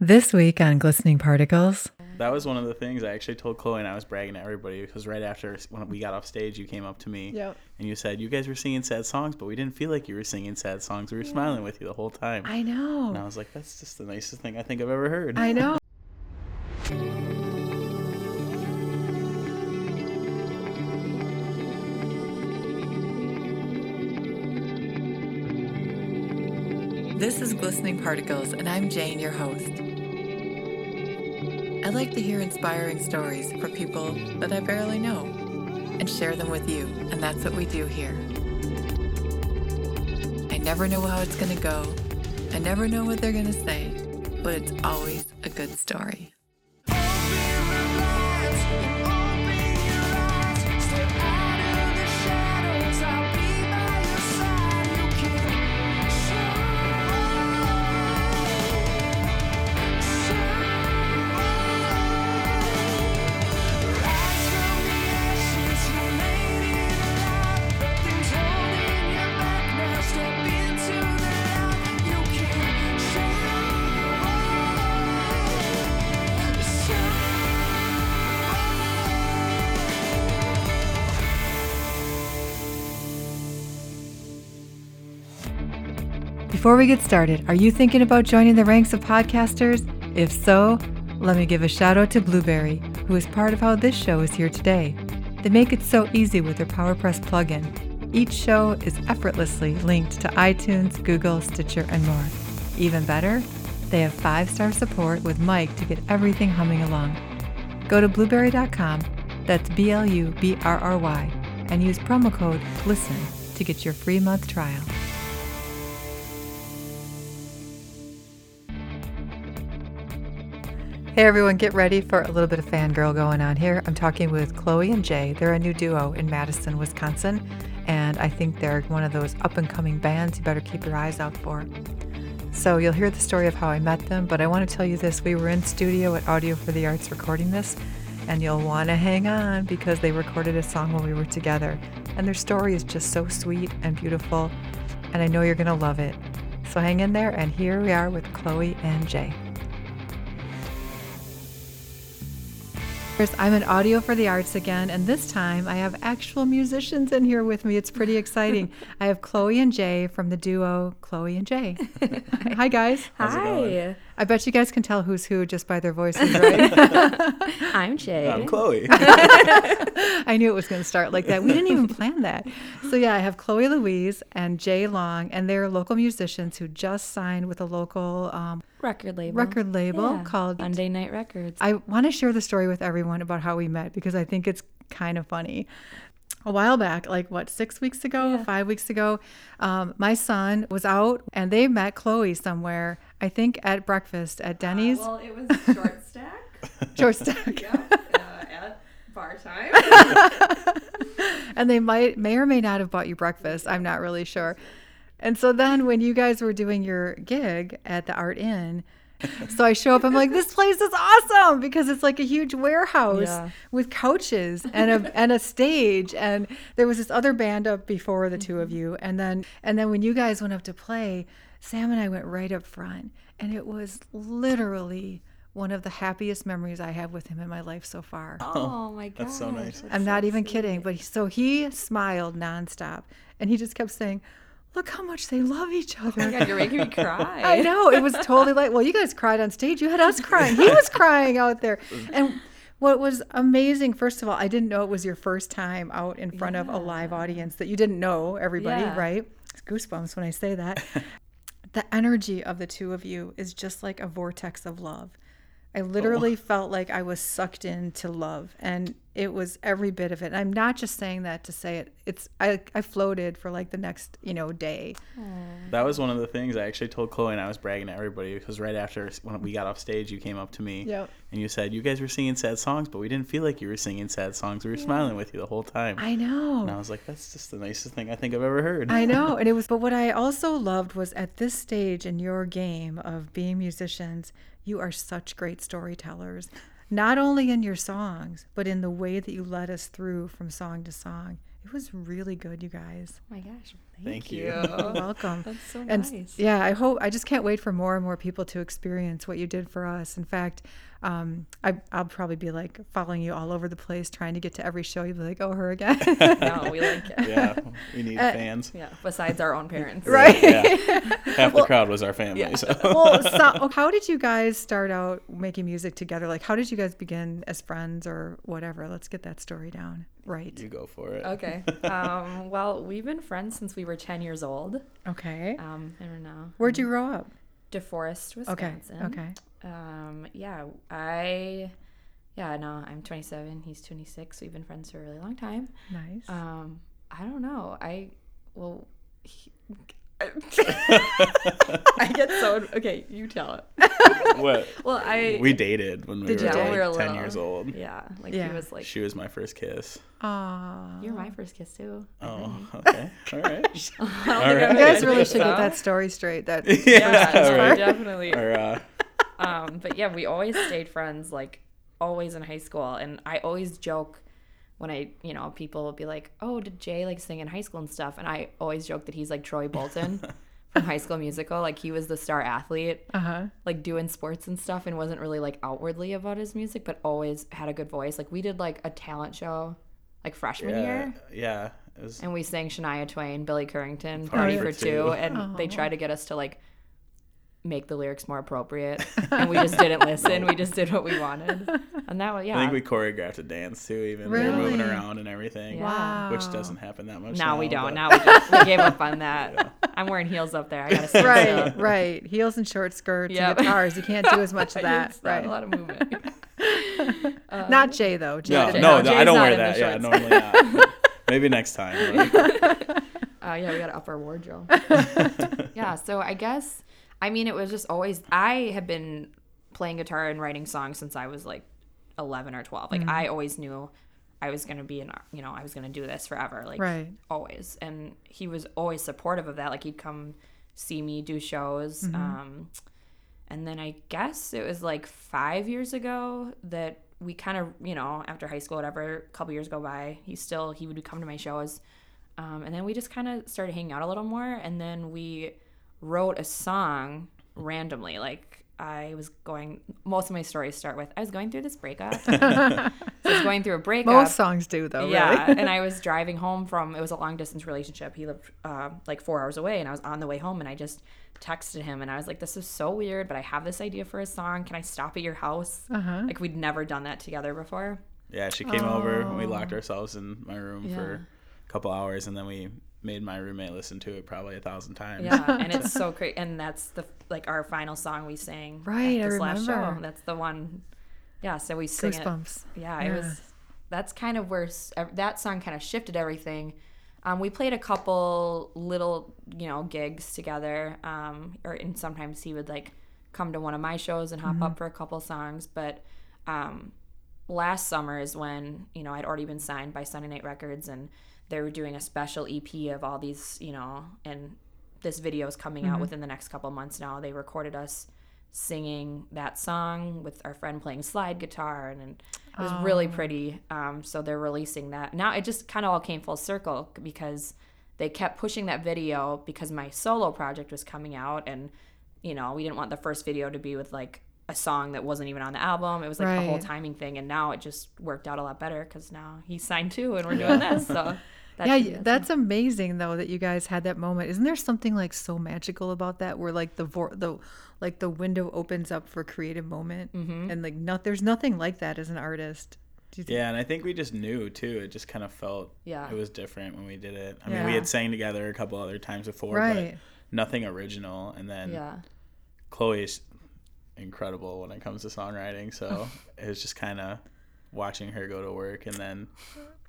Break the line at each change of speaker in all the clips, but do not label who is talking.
This week on Glistening Particles.
That was one of the things I actually told Chloe and I was bragging to everybody because right after when we got off stage, you came up to me
Yep.
and you said you guys were singing sad songs, but we didn't feel like you were singing sad songs. We were smiling with you the whole time.
I know.
and I was like, that's just the nicest thing I think I've ever heard.
I know. This is Glistening Particles, and I'm Jane, your host. I like to hear inspiring stories from people that I barely know and share them with you, and that's what we do here. I never know how it's going to go, I never know what they're going to say, but it's always a good story. Before we get started, are you thinking about joining the ranks of podcasters? If so, let me give a shout out to Blubrry, who is part of how this show is here today. They make it so easy with their PowerPress plugin. Each show is effortlessly linked to iTunes, Google, Stitcher, and more. Even better, they have five star support with Mike to get everything humming along. Go to blubrry.com, that's B L U B R R Y, and use promo code LISTEN to get your free month trial. Hey everyone, get ready for a little bit of fangirl going on here. I'm talking with Chloe and Jay. They're a new duo in Madison, Wisconsin, and I think they're one of those up and coming bands you better keep your eyes out for. So you'll hear the story of how I met them, but I want to tell you this. We were in studio at Audio for the Arts recording this, and you'll want to hang on because they recorded a song while we were together. And their story is just so sweet and beautiful, and I know you're going to love it. So hang in there, and here we are with Chloe and Jay. I'm in Audio for the Arts again, and this time I have actual musicians in here with me. It's pretty exciting. I have Chloe and Jay from the duo Chloe and Jay. Hi, guys.
How's it going?
Hi,
I bet you guys can tell who's who just by their voices, right?
I'm Jay.
I'm Chloe.
I knew it was going to start like that. We didn't even plan that. So, yeah, I have Chloe Louise and Jay Long, and they're local musicians who just signed with a local um,
record label.
record label
Yeah,
called
Monday Night Records.
I want to share the story with everyone about how we met because I think it's kind of funny. A while back, like what, six weeks ago,
Yeah.
five weeks ago, um, my son was out and they met Chloe somewhere, I think at breakfast at Denny's.
well, it was short stack.
short Stack.
yeah, uh, at bar time.
and they might may or may not have bought you breakfast. I'm not really sure. And so then when you guys were doing your gig at the Art In, so I show up, I'm like, this place is awesome because it's like a huge warehouse
Yeah.
with couches and a and a stage. And there was this other band up before the two of you. And then and then when you guys went up to play, Sam and I went right up front. And it was literally one of the happiest memories I have with him in my life so far.
oh, oh my god.
That's so nice.
I'm not even kidding. But he, so he smiled nonstop, and he just kept saying, "Look how much they love each oh other."
Oh god, you're making me cry.
I know it was totally like, well, you guys cried on stage. You had us crying. He was crying out there, and what was amazing, first of all, I didn't know it was your first time out in front of a live audience that you didn't know everybody,
Yeah.
right? It's goosebumps when I say that. the energy of the two of you is just like a vortex of love. I oh. literally felt like I was sucked into love and it was every bit of it. And I'm not just saying that to say it. It's I, I floated for like the next, you know, day.
That was one of the things I actually told Chloe and I was bragging to everybody because right after when we got off stage, you came up to me
Yep.
and you said you guys were singing sad songs, but we didn't feel like you were singing sad songs. We were smiling with you the whole time.
I know.
and I was like, that's just the nicest thing I think I've ever heard.
I know. And it was, but what I also loved was at this stage in your game of being musicians, you are such great storytellers, not only in your songs, but in the way that you led us through from song to song. It was really good, you guys.
Oh my gosh.
Thank
you.
you.
You're welcome.
That's so
and
nice.
yeah, I hope I just can't wait for more and more people to experience what you did for us. In fact, um, I, I'll probably be like following you all over the place, trying to get to every show. You'll be like, oh, her again,
No, we like it.
yeah, we need
Uh,
fans.
Yeah. Besides our own parents.
right?
Yeah, half the crowd was our family.
Yeah.
So
well, so, how did you guys start out making music together? Like, how did you guys begin as friends or whatever? Let's get that story down. Right.
you go for it.
Okay. Um, well, we've been friends since we were 10 years old.
Okay.
Um, I don't know.
Where'd you grow up?
DeForest,
Okay.
Wisconsin.
Okay.
Um, yeah, I, yeah, no, I'm 27. He's 26. We've been friends for a really long time.
Nice.
Um, I don't know. I, well, he, I get so, okay, you tell it.
what?
Well, I,
We dated when we were
you
yeah,
date?
when
like
we were
ten
little.
years old.
Yeah, like
Yeah.
he was like,
She was my first kiss.
Aw.
you're my first kiss too.
Oh, okay. All right.
I don't think
All
I'm
right.
You guys really
with
should get
that.
that story straight. That
Yeah,
all right.
definitely.
Or, uh,
um, but yeah, we always stayed friends, like always in high school. And I always joke when I, you know, people will be like, "Oh, did Jay like sing in high school and stuff?" And I always joke that he's like Troy Bolton from High School Musical. Like he was the star athlete,
uh huh.
like doing sports and stuff, and wasn't really like outwardly about his music, but always had a good voice. Like we did like a talent show, like freshman
yeah,
year.
yeah. Was,
And we sang Shania Twain, Billy Currington,
Party
Party
for
for
Two.
Two, and they tried to get us to like make the lyrics more appropriate, and we just didn't listen. We just did what we wanted, and that was yeah.
I think we choreographed a dance too. Even we were moving around and everything.
Yeah.
Wow.
Which doesn't happen that much.
now we don't.
but-
Now we just we gave up on that. I'm wearing heels up there. I gotta stand
Right,
still.
right. Heels and short skirts
Yep.
and guitars. You can't do as much of that.
didn't A lot of movement. Uh,
Not Jay though. Jay
No,
did
no,
not.
no, I don't wear that. Yeah, normally not. Maybe next time. right?
Uh, yeah, we got to up our wardrobe. yeah, so I guess, I mean, it was just always, I have been playing guitar and writing songs since I was like 11 or 12. Like, I always knew I was going to be an, you know, I was going to do this forever. Like,
Right.
always. And he was always supportive of that. Like, he'd come see me do shows. Um, and then I guess it was like five years ago that we kind of, you know, after high school, whatever, a couple years go by, he still, he would come to my shows. Um, and then we just kind of started hanging out a little more. And then we wrote a song randomly. Like I was going, most of my stories start with, I was going through this breakup. so I was going through a breakup.
Most songs do though.
Yeah,
Really.
and I was driving home from it was a long distance relationship. He lived uh, like four hours away, and I was on the way home, and I just texted him, and I was like, "This is so weird, but I have this idea for a song. Can I stop at your house?"
Uh-huh.
Like we'd never done that together before.
Yeah, she came over and we locked ourselves in my room
Yeah.
for a couple hours, and then we made my roommate listen to it probably a thousand times.
Yeah, and it's so great. And that's the like our final song we sang. at
Right, I
last show.
remember.
That's the one. Yeah, so we sing it.
Goosebumps.
Yeah, it was. That's kind of where that song kind of shifted everything. Um, we played a couple little, you know, gigs together, um, or and sometimes he would like come to one of my shows and hop
Mm-hmm.
up for a couple songs. But um, last summer is when you know I'd already been signed by Sunday Night Records, and they were doing a special EP of all these, you know, and this video is coming
Mm-hmm.
out within the next couple months now. They recorded us singing that song with our friend playing slide guitar and, and it was really pretty um, so they're releasing that now it just kind of all came full circle because they kept pushing that video because my solo project was coming out and you know we didn't want the first video to be with like a song that wasn't even on the album it was like a whole timing thing and now it just worked out a lot better because now he's signed too and we're doing this so that
yeah,
should awesome.
that's amazing though that you guys had that moment. Isn't there something like so magical about that where like the vor- the like the window opens up for creative moment
Mm-hmm.
and like not there's nothing like that as an artist. Think?
Yeah, and I think we just knew too. It just kind of felt
Yeah.
it was different when we did it. I mean, we had sang together a couple other times before,
Right.
but nothing original. And then
yeah
Chloe's incredible when it comes to songwriting, so it was just kind of watching her go to work and then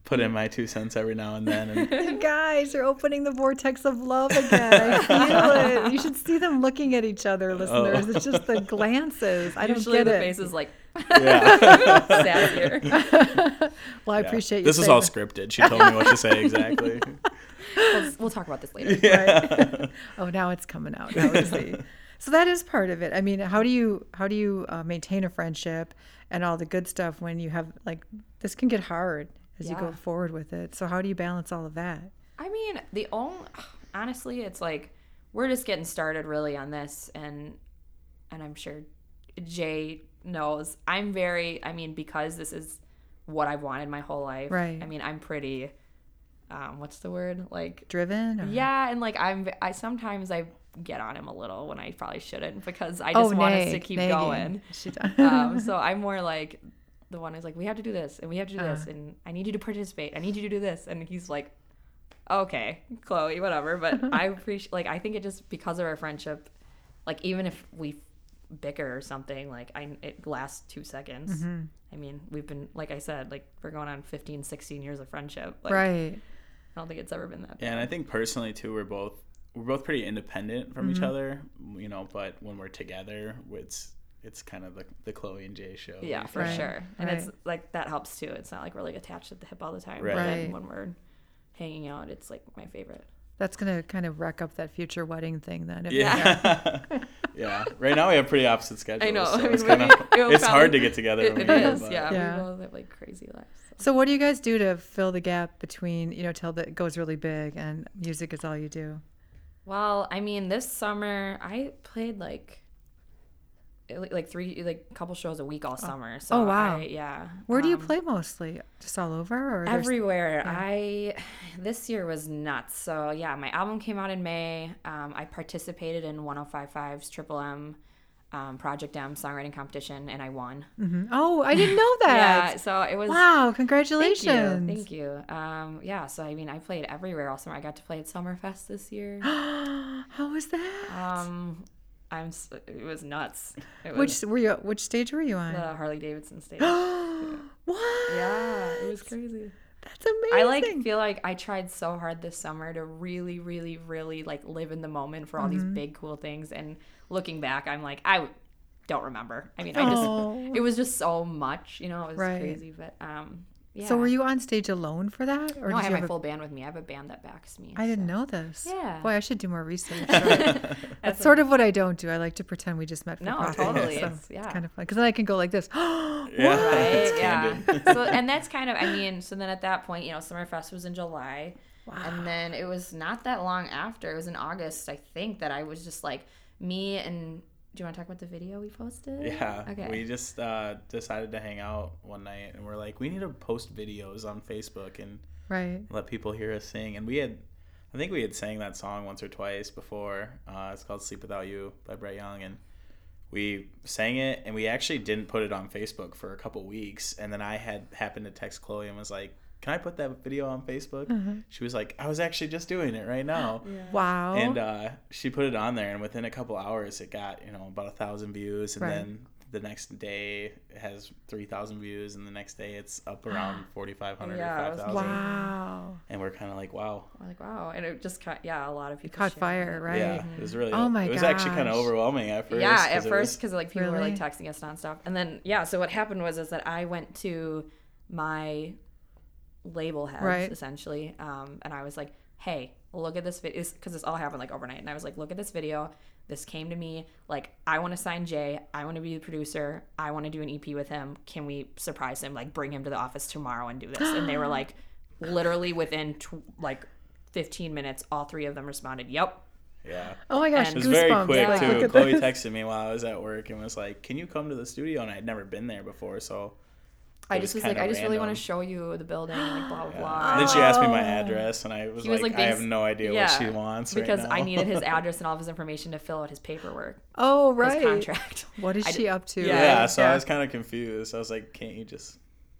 put in my two cents every now and then. And
You guys are opening the vortex of love again. I feel it. You should see them looking at each other, listeners. It's just the glances. I don't
usually
get
the
it.
face is like
yeah,
sad here
well, I
Yeah.
appreciate you.
This is all
that.
scripted. She told me what to say exactly.
we'll, we'll talk about this later
Yeah.
Oh, now it's coming out. Now see. so that is part of it. I mean, how do you how do you uh, maintain a friendship and all the good stuff when you have like this can get hard as you go forward with it. So how do you balance all of that?
I mean, the only honestly, it's like we're just getting started really on this, and and I'm sure Jay knows. I'm very. I mean, because this is what I've wanted my whole life.
Right.
I mean, I'm pretty. Um, what's the word? Like
Driven? Or?
yeah, and like I'm, I sometimes I get on him a little when I probably shouldn't because I
Oh,
just want us to keep going. Um, so I'm more like the one who's like, we have to do this and we have to do this
Uh.
and I need you to participate. I need you to do this, and he's like, okay, Chloe, whatever. But I appreciate, like, I think it just because of our friendship, like even if we bicker or something, like I it lasts two seconds.
Mm-hmm.
I mean, we've been like I said, like we're going on 15, 16 years of friendship. Like,
right.
I don't think it's ever been that.
Yeah, and I think personally too, we're both we're both pretty independent from
Mm-hmm.
each other, you know. But when we're together, it's it's kind of the the Chloe and Jay show.
Yeah, for
Right,
sure. And it's like that helps too. It's not like we're like attached at the hip all the time.
Right.
But
Right.
then when we're hanging out, it's like my favorite.
That's going to kind of wreck up that future wedding thing then. if-
Yeah. yeah. Right now we have pretty opposite schedules.
know.
So
I mean,
it's kind of
it'll
it's hard to get together.
It,
when
it
we
is,
but-
yeah.
Uh, yeah.
We both have like crazy lives. so.
So what do you guys do to fill the gap between, you know, till that goes really big and music is all you do?
Well, I mean, this summer I played like like three like a couple shows a week all summer. So
Oh, wow.
I, yeah.
Where do you
Um,
play mostly? Just all over or
Everywhere.
yeah.
I this year was nuts. So yeah, my album came out in May. Um, I participated in 105.5's Triple M um, Project M songwriting competition, and I won.
Mhm. Oh, I didn't know that.
Yeah, so it was.
Wow, Congratulations.
Thank you. Thank you. Um, yeah, so I mean, I played everywhere all summer. I got to play at Summerfest this year.
How was that?
Um, I'm. It was nuts. It
which were you which stage were you on?
the Harley Davidson stage.
what?
yeah, it was crazy.
That's amazing.
I like feel like I tried so hard this summer to really, really, really like live in the moment for all
Mm-hmm.
these big cool things. And looking back, I'm like, I don't remember. I mean, I just
Oh.
it was just so much, you know, it was
Right.
crazy. But um, yeah.
So were you on stage alone for that, or
No, I
did
have
you
my
have a-
full band with me. I have a band that backs me.
I didn't know this.
Yeah.
Boy, I should do more research. That's sort of what I don't do. I like to pretend we just met for
No,
coffee.
totally.
So
It's- yeah.
kind of fun because then I can go like this.
Yeah.
Right?
It's
yeah. so and that's kind of I mean, so then at that point, you know, Summerfest was in July. And then it was not that long after. It was in August, I think, that I was just like me and do you want to talk about the video we posted?
Yeah.
Okay.
We just uh, decided to hang out one night and we're like, we need to post videos on Facebook and
right.
let people hear us sing. And we had, I think we had sang that song once or twice before. Uh, it's called Sleep Without You by Brett Young. And we sang it and we actually didn't put it on Facebook for a couple weeks. And then I had happened to text Chloe and was like, can I put that video on Facebook? She was like, I was actually just doing it right now.
Wow.
And uh, she put it on there, and within a couple hours, it got you know about a thousand views, and
Right.
then the next day it has three thousand views, and the next day it's up around forty five hundred
Yeah,
or
was
five thousand.
wow.
And we're kind of like, wow,
We're like, wow. And it just caught, yeah, a lot of people
Caught fire,
it.
right?
yeah, it was really.
Oh my
It was actually kind of overwhelming at first.
Yeah, at first because like people were like texting us nonstop, and then yeah. So what happened was is that I went to my label heads
Right.
essentially, um, and I was like, "Hey, look at this video," because this all happened like overnight, and I was like, "Look at this video. This came to me. Like, I want to sign Jay. I want to be the producer. I want to do an EP with him. Can we surprise him? Like, bring him to the office tomorrow and do this?" And they were like, literally within tw- like 15 minutes, all three of them responded, "Yep."
yeah.
Oh my gosh,
And-
It was
goosebumps.
very quick
like,
too. Chloe
this.
texted me while I was at work and was like, "Can you come to the studio?" And I'd never been there before, so
I
It
just
was
was like, I just really want to show you the building, like blah blah
Yeah.
blah.
And then she asked me my
Oh.
address, and I was
He was,
like,
like,
I have no idea what she wants right
because I needed his address and all of his information to fill out his paperwork,
Oh, right, his
contract.
What is
I
she
d-
up to?
Yeah,
Right,
so
Yeah.
I was kind of confused. I was like, "Can't you just?"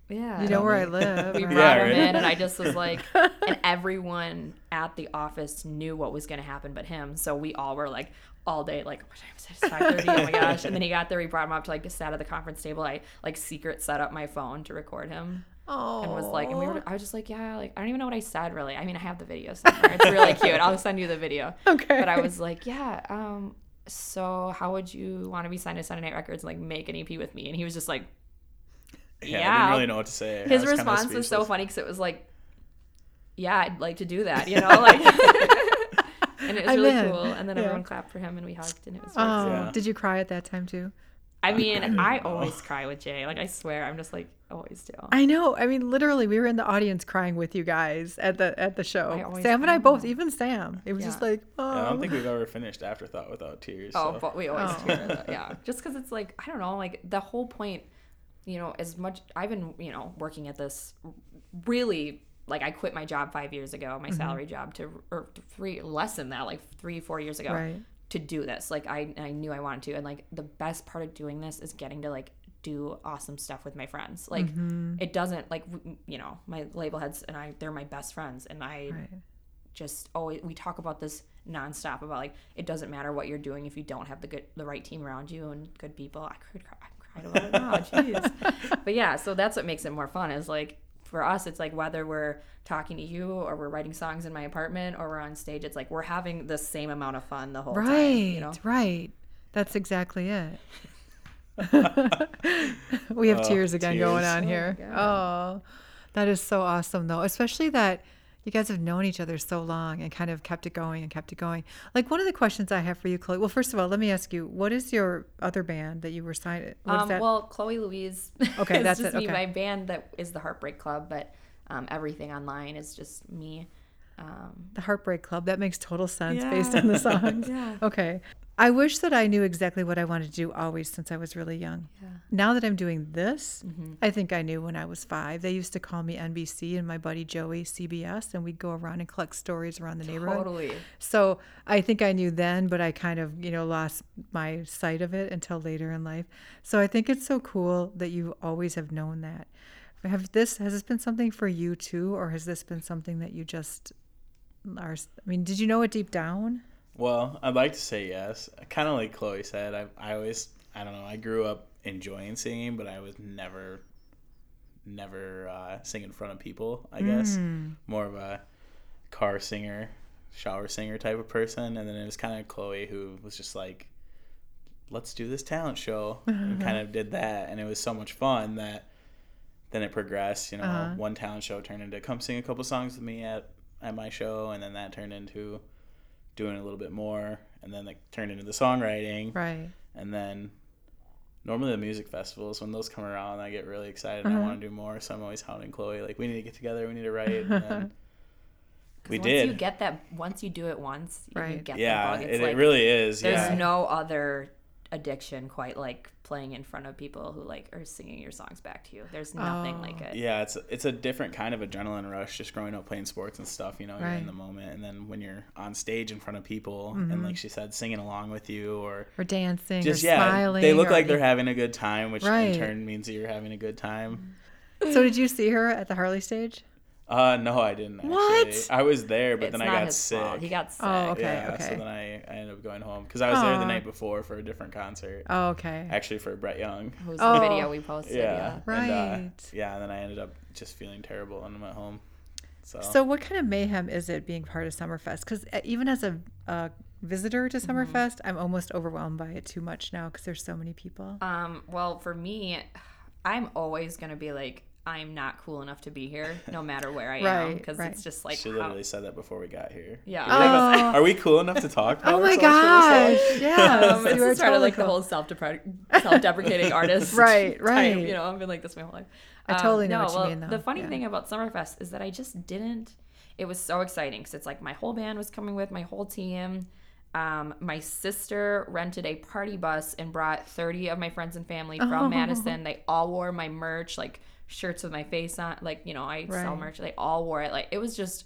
Yeah,
You know where I live.
we brought
Yeah,
him in, and I just was like, and everyone at the office knew what was going to happen, but him. So we all were like, all day, like, what time is it? It's five thirty. Oh my gosh! And then he got there. We brought him up to like sat at the conference table. I like secret set up my phone to record him.
Oh.
and was like, and we were, I was just like, yeah, like I don't even know what I said really. I mean, I have the video somewhere. It's really cute. I'll send you the video.
Okay.
But I was like, yeah, um, so how would you want to be signed to Sunday Night Records and like make an EP with me? And he was just like,
Yeah, I
Yeah.
didn't really know what to say.
His response was so funny because it was like, yeah, I'd like to do that, you know, like. and it was
I'm
really
in.
cool. And then
Yeah.
everyone clapped for him and we hugged and it was.
Oh,
really
Yeah.
did you cry at that time too?
I mean, I oh. always cry with Jay. Like I swear, I'm just like always do.
I know. I mean, literally, we were in the audience crying with you guys at the at the show. Sam and I
am.
both, even Sam. It was just like, oh.
I don't think um, we've ever finished Afterthought without tears.
Oh,
so.
but we always
Oh.
hear that. Yeah, just because it's like I don't know, like the whole point. You know, as much I've been, you know, working at this really like I quit my job five years ago,
Mm-hmm.
my salary job to or three less than that, like three four years ago,
Right.
to do this. Like I I knew I wanted to, and like the best part of doing this is getting to like do awesome stuff with my friends. Like
Mm-hmm.
it doesn't like you know my label heads and I they're my best friends, and I
Right.
just always we talk about this nonstop about like it doesn't matter what you're doing if you don't have the good the right team around you and good people. I could cry, I cried about it now, jeez. but yeah, so that's what makes it more fun is like for us it's like whether we're talking to you or we're writing songs in my apartment or we're on stage, it's like we're having the same amount of fun the whole
Right,
time. You know?
right. That's exactly it. we have
Oh,
tears again going on
Oh,
here.
God.
Oh, that is so awesome, though. Especially that you guys have known each other so long and kind of kept it going and kept it going. Like one of the questions I have for you, Chloe. Well, first of all, let me ask you, what is your other band that you were signed?
Um, well, Chloe Louise.
Okay, that's
just
it,
me.
okay.
My band that is the Heartbreak Club, but um, everything online is just me. Um,
the Heartbreak Club. That makes total sense
Yeah.
based on the songs.
Yeah.
Okay. I wish that I knew exactly what I wanted to do always since I was really young.
Yeah.
Now that I'm doing this,
Mm-hmm.
I think I knew when I was five. They used to call me NBC and my buddy Joey CBS, and we'd go around and collect stories around the neighborhood.
totally.
So I think I knew then, but I kind of, you know, lost my sight of it until later in life. So I think it's so cool that you always have known that. Have this has this been something for you too, or has this been something that you just are? I mean, did you know it deep down?
Well, I'd like to say yes. Kind of like Chloe said, I, I always, I don't know, I grew up enjoying singing, but I was never, never uh, sing in front of people, I guess. More of a car singer, shower singer type of person. And then it was kind of Chloe who was just like, let's do this talent show. And kind of did that. And it was so much fun that then it progressed. You know,
Uh-huh.
one talent show turned into come sing a couple songs with me at, at my show. And then that turned into doing a little bit more. And then it turned into the songwriting.
Right.
And then normally the music festivals, when those come around, I get really excited and I
Uh-huh.
want to do more. So I'm always hounding Chloe, like, we need to get together, we need to write. And then
'Cause
we
once
did.
you get that, once you do it once, you
Right.
get
yeah,
the bug.
it,
It's
it
like,
really is.
there's
yeah.
no other addiction quite like playing in front of people who like are singing your songs back to you. There's nothing
Oh.
like it.
yeah, it's it's a different kind of adrenaline rush just growing up playing sports and stuff. You know, you're in the moment, and then when you're on stage in front of people,
Mm-hmm.
and like she said, singing along with you, or
Or dancing,
just
or
yeah,
smiling.
they look
or-
like they're having a good time, which
Right.
in turn means that you're having a good time.
So did you see her at the Harley stage?
Uh, no, I didn't. Actually.
What?
I was there, but
It's
then I got sick.
fault. He got sick.
Oh, okay.
yeah, so then I, I ended up going home because I was there the night before for a different concert,
Oh, okay.
actually for Brett Young.
Who's
Oh.
the video we posted?
Yeah,
Yeah.
And, uh,
Right.
yeah, and then I ended up just feeling terrible when I'm at home. So,
So, what kind of mayhem is it being part of Summerfest? Because even as a, a visitor to
Mm-hmm.
Summerfest, I'm almost overwhelmed by it too much now because there's so many people.
Um. Well, for me, I'm always gonna be like, I'm not cool enough to be here, no matter where I am, because
right.
it's just like,
she
how-
literally said that before we got here.
yeah.
You like,
Oh.
Are we cool enough to talk? About
Oh my
ourselves for this
gosh! Yeah,
Um, it's just sort of like the whole self-depre- self-deprecating artist,
Right,
type,
right.
you know, I've been like this my whole life.
I totally know
no,
what you
well,
mean, though.
The funny
Yeah.
thing about Summerfest is that I just didn't. It was so exciting because it's like my whole band was coming with my whole team. Um, my sister rented a party bus and brought 30 of my friends and family from
Oh.
Madison. They all wore my merch, like shirts with my face on. Like, you know, I sell
Right.
merch. They all wore it. Like, it was just,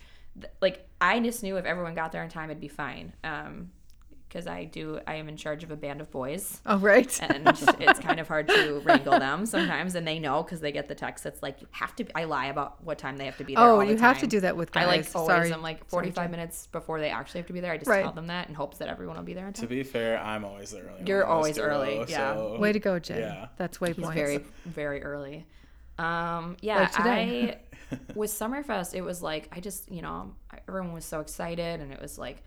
like, I just knew if everyone got there in time, it'd be fine. Um, because I do, I am in charge of a band of boys
Oh right.
and it's kind of hard to wrangle them sometimes and they know because they get the text that's like you have to Be, i lie about what time they have to be there
Oh,
all the
you have to do that with guys.
i like always
Sorry.
i'm like 45
Jen.
minutes before they actually have to be there i just
Right.
tell them that in hopes that everyone will be there in
To be fair, I'm always the early.
You're
one
always
this
early,
duo,
yeah.
so-
Way to go, Jay.
Yeah.
That's way
he's
points.
very very early um yeah
Like today.
i with summerfest it was like i just you know everyone was so excited and it was like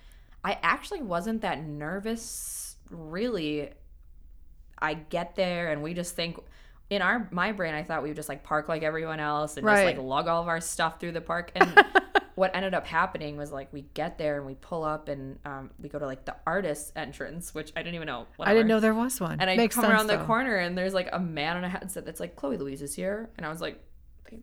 i actually wasn't that nervous really i get there and we just think in our my brain i thought we would just like park like everyone else and
Right.
just like lug all of our stuff through the park and what ended up happening was like we get there and we pull up and um, we go to like the artist entrance, which I didn't even know.
I didn't know there was one.
And I
Makes
come
sense,
around the
though.
corner and there's like a man on a headset that's like Chloe Louise is here, and I was like,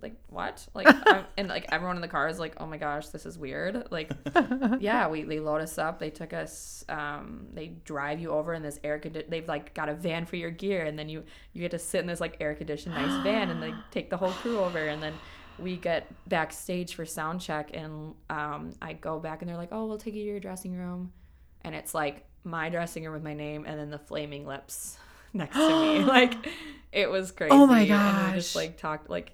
like what? Like, and like everyone in the car is like, oh my gosh, this is weird. Like, yeah, we they load us up. They took us. Um, they drive you over in this air condi- They've like got a van for your gear, and then you you get to sit in this like air conditioned nice van, and they take the whole crew over, and then. We get backstage for sound check, and um, I go back, and they're like, "Oh, we'll take you to your dressing room," and it's like my dressing room with my name and then the flaming lips next to me. Like it was crazy.
Oh my
And we just
gosh.
like talked like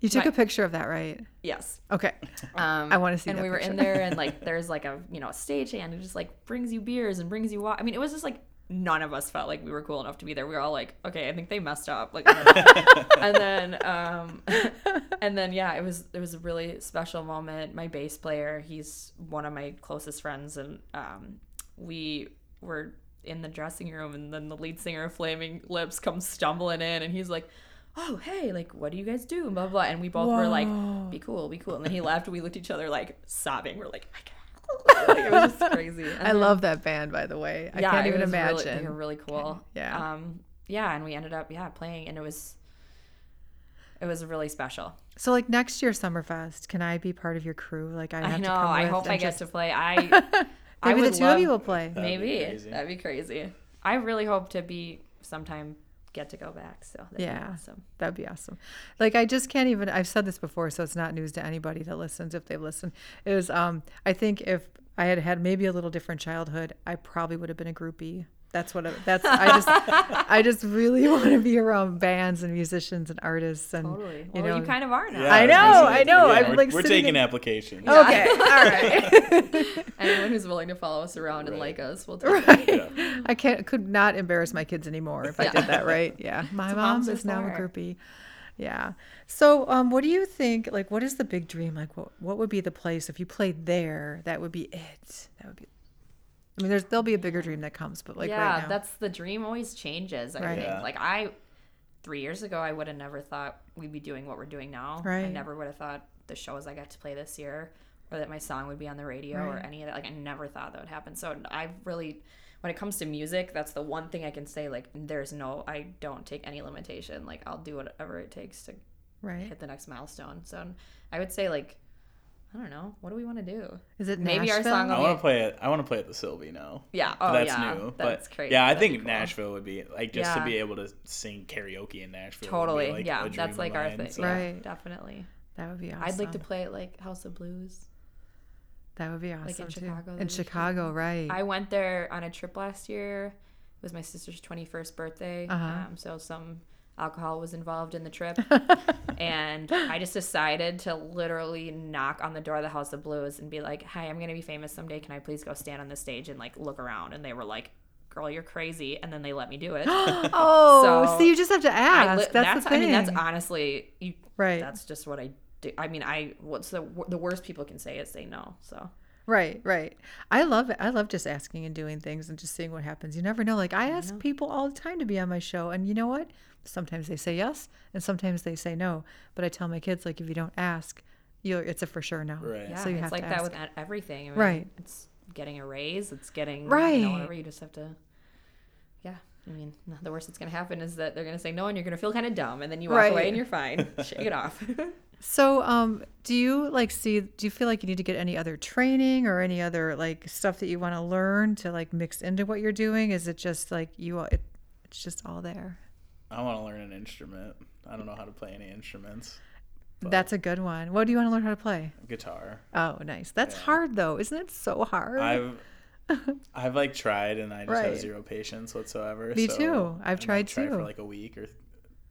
You took
My-
a picture of that, right?
yes.
Okay.
Um,
I wanna see
And we were in there and like there's like a you know a stagehand who just like brings you beers and brings you water. I mean it was just like none of us felt like we were cool enough to be there. We were all like, okay, I think they messed up. Like, I don't know. and then, um, and then, yeah, it was it was a really special moment. My bass player, he's one of my closest friends, and um, we were in the dressing room, and then the lead singer of Flaming Lips comes stumbling in, and he's like. Oh hey, like what do you guys do? And blah blah. blah. And we both were like, "Be cool, be cool." And then he left, and we looked at each other like sobbing. We're like, "I can't." Like, it was just crazy. And
I
then-
love that band, by the way. I can't even
was really-
imagine.
they were really cool.
Yeah.
Um, yeah, and we ended up yeah playing, and it was it was really special.
So, like next year, Summerfest, can I be part of your crew? Like, I have
I
to
know.
come
I
with
hope
and
I get
just-
to play. I I
Maybe
would
the two
love,
of you will play.
That'd
maybe
crazy.
that'd be crazy. I really hope to be sometime get to go back. So that'd
Yeah.
be awesome.
That'd be awesome. Like I just can't even I've said this before, so it's not news to anybody that listens if they've listened. Is um I think if I had had maybe a little different childhood, I probably would have been a groupie. That's what I, that's I just I just really want to be around bands and musicians and artists and
Totally.
you
well,
know
you kind of are now.
Yeah,
I know, I know,
Yeah,
I'm,
we're,
like,
we're
sitting
taking
in-
applications.
Okay, all right.
Anyone who's willing to follow us around and like us, we'll take it.
right. I can't could not embarrass my kids anymore if I did that, right? Yeah. My
what
mom is now a groupie. Yeah. So, um, what do you think? Like, what is the big dream? Like, what what would be the place if you played there? That would be it. That would be. I mean, there's there'll be a bigger dream that comes, but like
yeah,
right now,
that's the dream always changes. I
Right.
think.
Yeah.
Like I, three years ago, I would have never thought we'd be doing what we're doing now.
Right.
I never would have thought the shows I got to play this year, or that my song would be on the radio, or any of that. Like I never thought that would happen. So I really, when it comes to music, that's the one thing I can say. Like there's no, I don't take any limitation. Like I'll do whatever it takes to
right.
hit the next milestone. So I would say like. I don't know. What do we want to do?
Is it
Maybe our song
I want to play it. I want to play at the Sylvee now.
Yeah.
But
Oh,
that's
yeah.
new.
That's
but
crazy.
yeah, I
That'd
think
cool.
Nashville would be like just to be able to sing karaoke in Nashville. would be,
Totally.
like,
yeah.
a dream
That's
of
like our thing.
so-
Yeah,
Right.
definitely.
That would be awesome.
I'd like to play at like House of Blues.
That would be awesome Like
in
too.
Chicago,
In
be
Chicago, right?
I went there on a trip last year. It was my sister's 21st birthday.
Uh-huh.
Um, so some alcohol was involved in the trip. and I just decided to literally knock on the door of the House of Blues and be like, "Hi, I'm going to be famous someday. Can I please go stand on the stage and like look around?" And they were like, "Girl, you're crazy." And then they let me do it.
oh, so,
So,
you just have to
I
ask.
li-
that's, the thing.
I mean, that's honestly, you,
right.
that's just what I do. I mean, I what's the the worst people can say is say no. So
Right, right. I love it. I love just asking and doing things and just seeing what happens. You never know. Like I ask people all the time to be on my show, and you know what? Sometimes they say yes, and sometimes they say no. But I tell my kids like, if you don't ask, you it's a for sure no.
Right.
yeah,
So you
it's
have
like
to
that
ask.
with everything. I mean,
Right.
It's getting a raise. It's getting right. You
Right.
know, whatever. You just have to. Yeah. I mean, the worst that's gonna happen is that they're gonna say no, and you're gonna feel kind of dumb, and then you walk
Right.
away and you're fine. Shake it off.
So, um, do you like see? Do you feel like you need to get any other training or any other like stuff that you want to learn to like mix into what you're doing? Is it just like you? It, it's just all there.
I want to learn an instrument. I don't know how to play any instruments.
That's a good one. What do you want to learn how to play?
guitar.
Oh, nice. That's
Yeah.
hard though, isn't it? So hard.
I've I've like tried and I just
Right.
have zero patience whatsoever.
Me
so
too. I've tried
try
too.
for like a week or a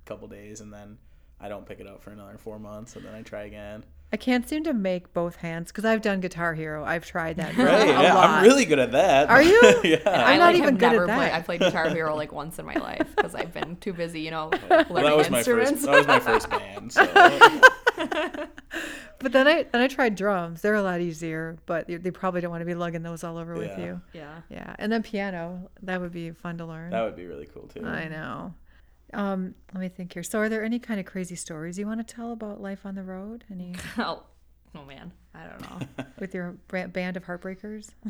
couple days and then I don't pick it up for another four months and then I try again.
I can't seem to make both hands because I've done Guitar Hero. I've tried that.
Right?
a
yeah,
lot.
I'm really good at that.
Are you?
yeah.
I'm
I
not
like,
even
have
good at
never
that.
Played, I played Guitar Hero like once in my life because I've been too busy, you know,
Well,
learning
that was my
instruments.
first. That was my first band. So
But then I then I tried drums. They're a lot easier, but they, they probably don't want to be lugging those all over with you.
yeah.
Yeah, and then piano. That would be fun to learn.
that would be really cool too.
I know. Um, let me think here. So, are there any kind of crazy stories you want to tell about life on the road? Any?
Oh, Oh man, I don't know.
with your band of heartbreakers?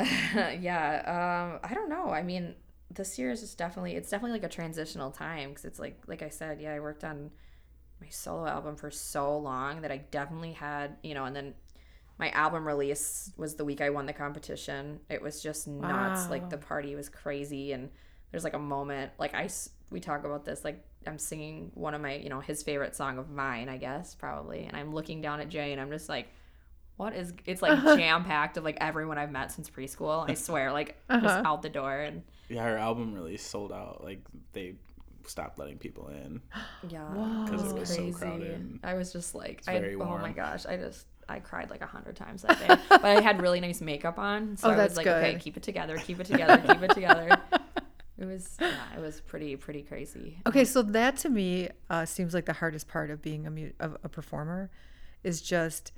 yeah, um, I don't know. I mean, this year is just definitely it's definitely like a transitional time because it's like like I said, yeah, I worked on my solo album for so long that I definitely had you know, and then my album release was the week I won the competition. It was just nuts. Like the party was crazy, and there's like a moment like I we talk about this like I'm singing one of my you know his favorite song of mine, I guess probably, and I'm looking down at Jay and I'm just like. What is it's like jam packed of like everyone I've met since preschool. I swear, like
Uh-huh.
just out the door and
Yeah, her album really sold out. Like they stopped letting people in.
yeah,
Whoa.
it
'Cause
was
it
was so
crazy.
crowded.
I was just like, I,
very
oh my gosh, I just I cried like a hundred times that day. but I had really nice makeup on, so
Oh,
I was like, okay, keep it together, keep it together, keep it together. It was yeah, it was pretty pretty crazy.
Okay, so that to me uh, seems like the hardest part of being a, mu- of a performer is just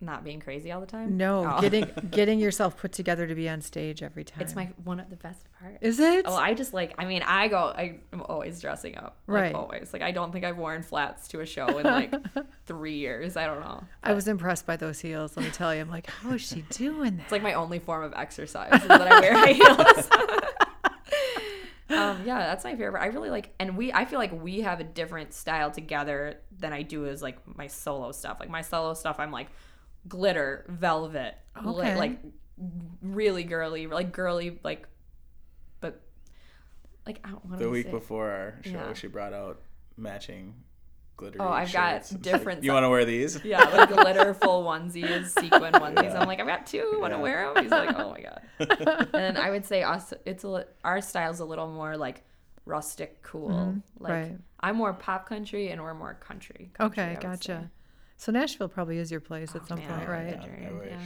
Not being crazy all the time.
no
Oh.
getting getting yourself put together to be on stage every time.
It's my one of the best part.
Is it?
Oh, I just like. I mean, I go. I'm always dressing up. Like,
Right.
Always. Like, I don't think I've worn flats to a show in like three years. I don't know.
I was impressed by those heels. Let me tell you, I'm like, how is she doing that?
It's like my only form of exercise is that I wear high heels. Um, yeah, that's my favorite. I really like, and we. I feel like we have a different style together than I do as like my solo stuff. Like my solo stuff, I'm like glitter, velvet, li-
Okay.
like really girly, like girly, like, but like I don't want to.
The week
say.
before our show,
Yeah.
she brought out matching glittery
Oh, I've got
shirts. It's like,
different
you want to wear these?
Yeah, like glitter full onesies, sequin onesies.
Yeah.
I'm like, I've got two. Want to
Yeah.
wear them? He's like, oh my god. and then I would say us, it's a, li- our style's a little more like rustic, cool. Mm-hmm. Like
right.
I'm more pop country, and we're more country. country,
okay, gotcha.
say.
So Nashville probably is your place at
Oh,
some
man,
point, right?
would.
I wish.
yeah.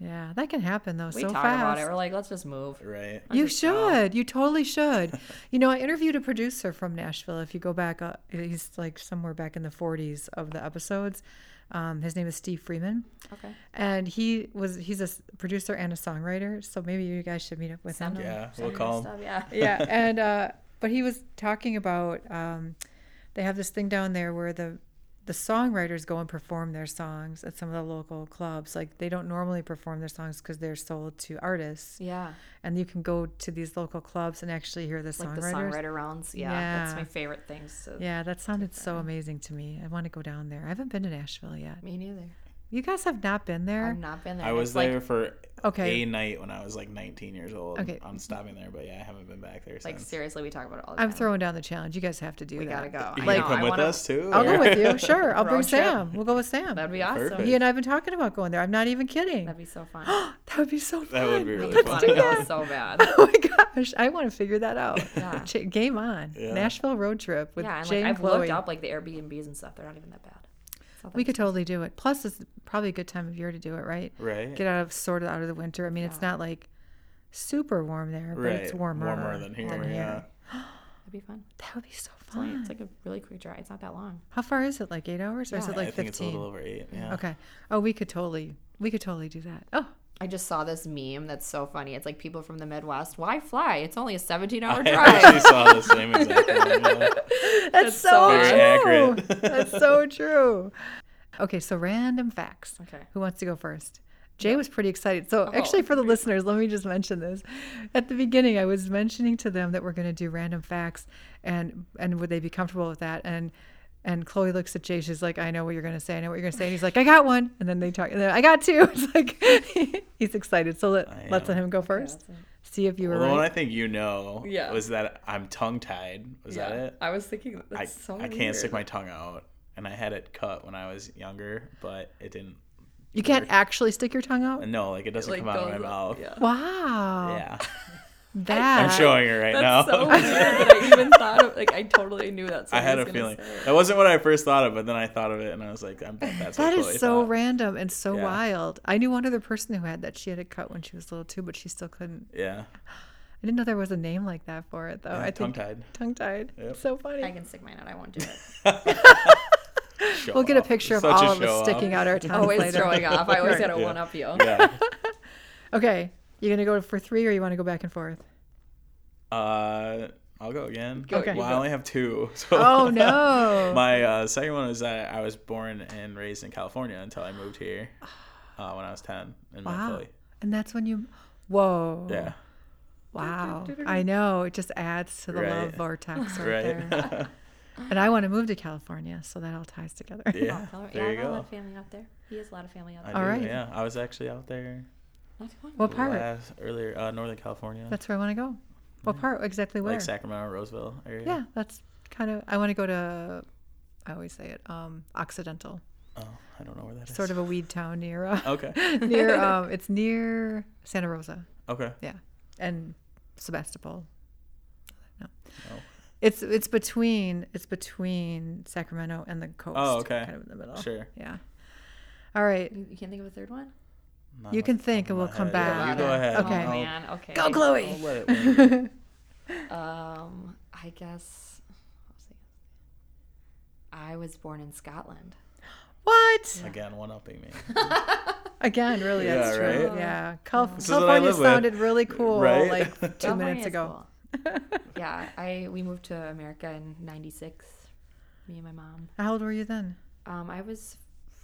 Yeah, that can happen though.
We
so
talk
fast.
about it. We're like, let's just move.
Right.
You
just go.
should. You totally should. you know, I interviewed a producer from Nashville. If you go back, uh, he's like somewhere back in the 40s of the episodes. Um, his name is Steve Freeman,
Okay.
and he was he's a producer and a songwriter. So maybe you guys should meet up with him.
Send 'em-
Yeah,
send
we'll
'em
call 'em.
stuff, Yeah.
yeah, and uh, but he was talking about um, they have this thing down there where the the songwriters go and perform their songs at some of the local clubs. Like they don't normally perform their songs because they're sold to artists,
Yeah.
and you can go to these local clubs and actually hear the
Like the
songwriters.
songwriter rounds. Yeah, That's my favorite thing. To,
Yeah, that sounded so amazing to me. I want to go down there. I haven't been to Nashville yet.
Me neither.
You guys have not been there?
I've not been there.
I was
it's like-
there for
Okay.
a night when I was like 19 years old.
Okay.
I'm stopping there, but yeah, I haven't been back there
Like
since.
seriously, we talk about it all the
I'm throwing down the challenge. You guys have to do
We
that.
gotta go.
You
I
want
know,
come
I
with
wanna-
us too?
I'll go with you. Sure. I'll bring
trip.
Sam. We'll go with Sam.
That'd be awesome.
Perfect.
He and I have been talking about going there. I'm not even kidding.
That'd be so fun.
that would be so fun.
That would be really
Let's
fun.
want to
do that.
so bad.
Oh my gosh, I want to figure that out.
Yeah.
Ch- Game on.
Yeah.
Nashville road trip with
yeah, and
Jay
like I've
Chloe.
looked up like the Airbnbs and stuff. They're not even that bad. It's that
we could totally do it. Plus, it's probably a good time of year to do it, right?
Right.
Get out of sort of out of the winter. I mean, it's not like super warm there, but
right.
it's warmer.
Warmer than here. yeah.
That'd be fun.
That would be so
It's, only,
fun.
it's like a really quick drive. It's not that long.
How far is it? Like eight hours, or is it like fifteen?
I think it's a
fifteen?
little over eight. Yeah.
Okay. Oh, we could totally, we could totally do that. Oh,
I just saw this meme that's so funny. It's like people from the Midwest. Why fly? It's only a 17 hour drive.
I actually saw the same exact thing. Yeah.
that's, so,
so
true.
Accurate.
that's so true. Okay, so random facts.
Okay.
Who wants to go first? Jay was pretty excited. So, oh, actually, for the listeners, let me just mention this. At the beginning, I was mentioning to them that we're going to do random facts, and and would they be comfortable with that? And and Chloe looks at Jay. She's like, "I know what you're going to say. I know what you're going to say." And he's like, "I got one." And then they talk. And then, I got two. It's like he's excited. So let
I
let's let him go first. See if you were
Well, the one I think you know
Yeah.
was that I'm tongue tied. Was that it?
I was thinking that's
I,
so
I can't stick my tongue out. And I had it cut when I was younger, but it didn't.
You can't actually stick your tongue out.
No, like it doesn't come out of my mouth.
Yeah.
Wow.
Yeah.
That.
I'm showing her right now.
That's so weird that I even thought of like I totally knew that's what
I had
he
a
was gonna
feeling.
say.
That wasn't what I first thought of, but then I thought of it and I was like, I bet that's what
That
Chloe
so
thought.
random and so
Yeah.
wild. I knew one other person who had that. She had it cut when she was little too, but she still couldn't.
Yeah.
I didn't know there was a name like that for it though.
yeah
I think
tongue tied.
tongue tied.
Yep.
So funny.
I can stick mine out. I won't do it.
we'll get a picture of
Such
all of us
show-off.
sticking out our tongues
Always
later.
throwing off. I always got to
Yeah.
one up you.
Yeah.
Okay, you gonna go for three or you want to go back and forth?
Uh, I'll go again.
Go,
Okay.
Well, I only have two. So
Oh no.
My uh, second one is that I was born and raised in California until I moved here. uh, when I was ten in
Wow.
Philly.
And that's when you. Whoa.
Yeah.
Wow. I know. It just adds to the love vortex right,
Right.
there. And I want to move to California, so that all ties together.
yeah.
Color-
There
yeah,
you
I have a lot of family out there. He has a lot of family out
I
there.
All
do,
right.
Yeah, I was actually out there
Not too long.
What part?
last earlier, uh, Northern California,
That's where I want to go. What part? Exactly where?
like Sacramento, Roseville area.
yeah, that's kind of. I want to go to. I always say it. Um, Occidental,
Oh, I don't know where that is.
sort of a weed town near. Uh,
Okay.
near. Um, it's near Santa Rosa.
Okay.
Yeah, and Sebastopol. No.
Oh.
It's it's between it's between Sacramento and the coast.
Oh, okay.
Kind of in the middle.
Sure.
Yeah. All right.
You, you can't think of a third one?
Not
You can think and we'll come
head. Yeah,
back.
you go ahead.
Okay.
Oh man. Okay.
Go,
I'll
Chloe.
let it.
Um, I guess. I was born in Scotland.
What?
Again, one upping me.
Again, really, that's
Yeah,
true.
right?
Yeah. Cal-
This is what I
California
live with.
sounded really cool
Right?
like two
California
minutes ago.
cool. yeah, I we moved to America in '96. Me and my mom.
How old were you then?
Um, I was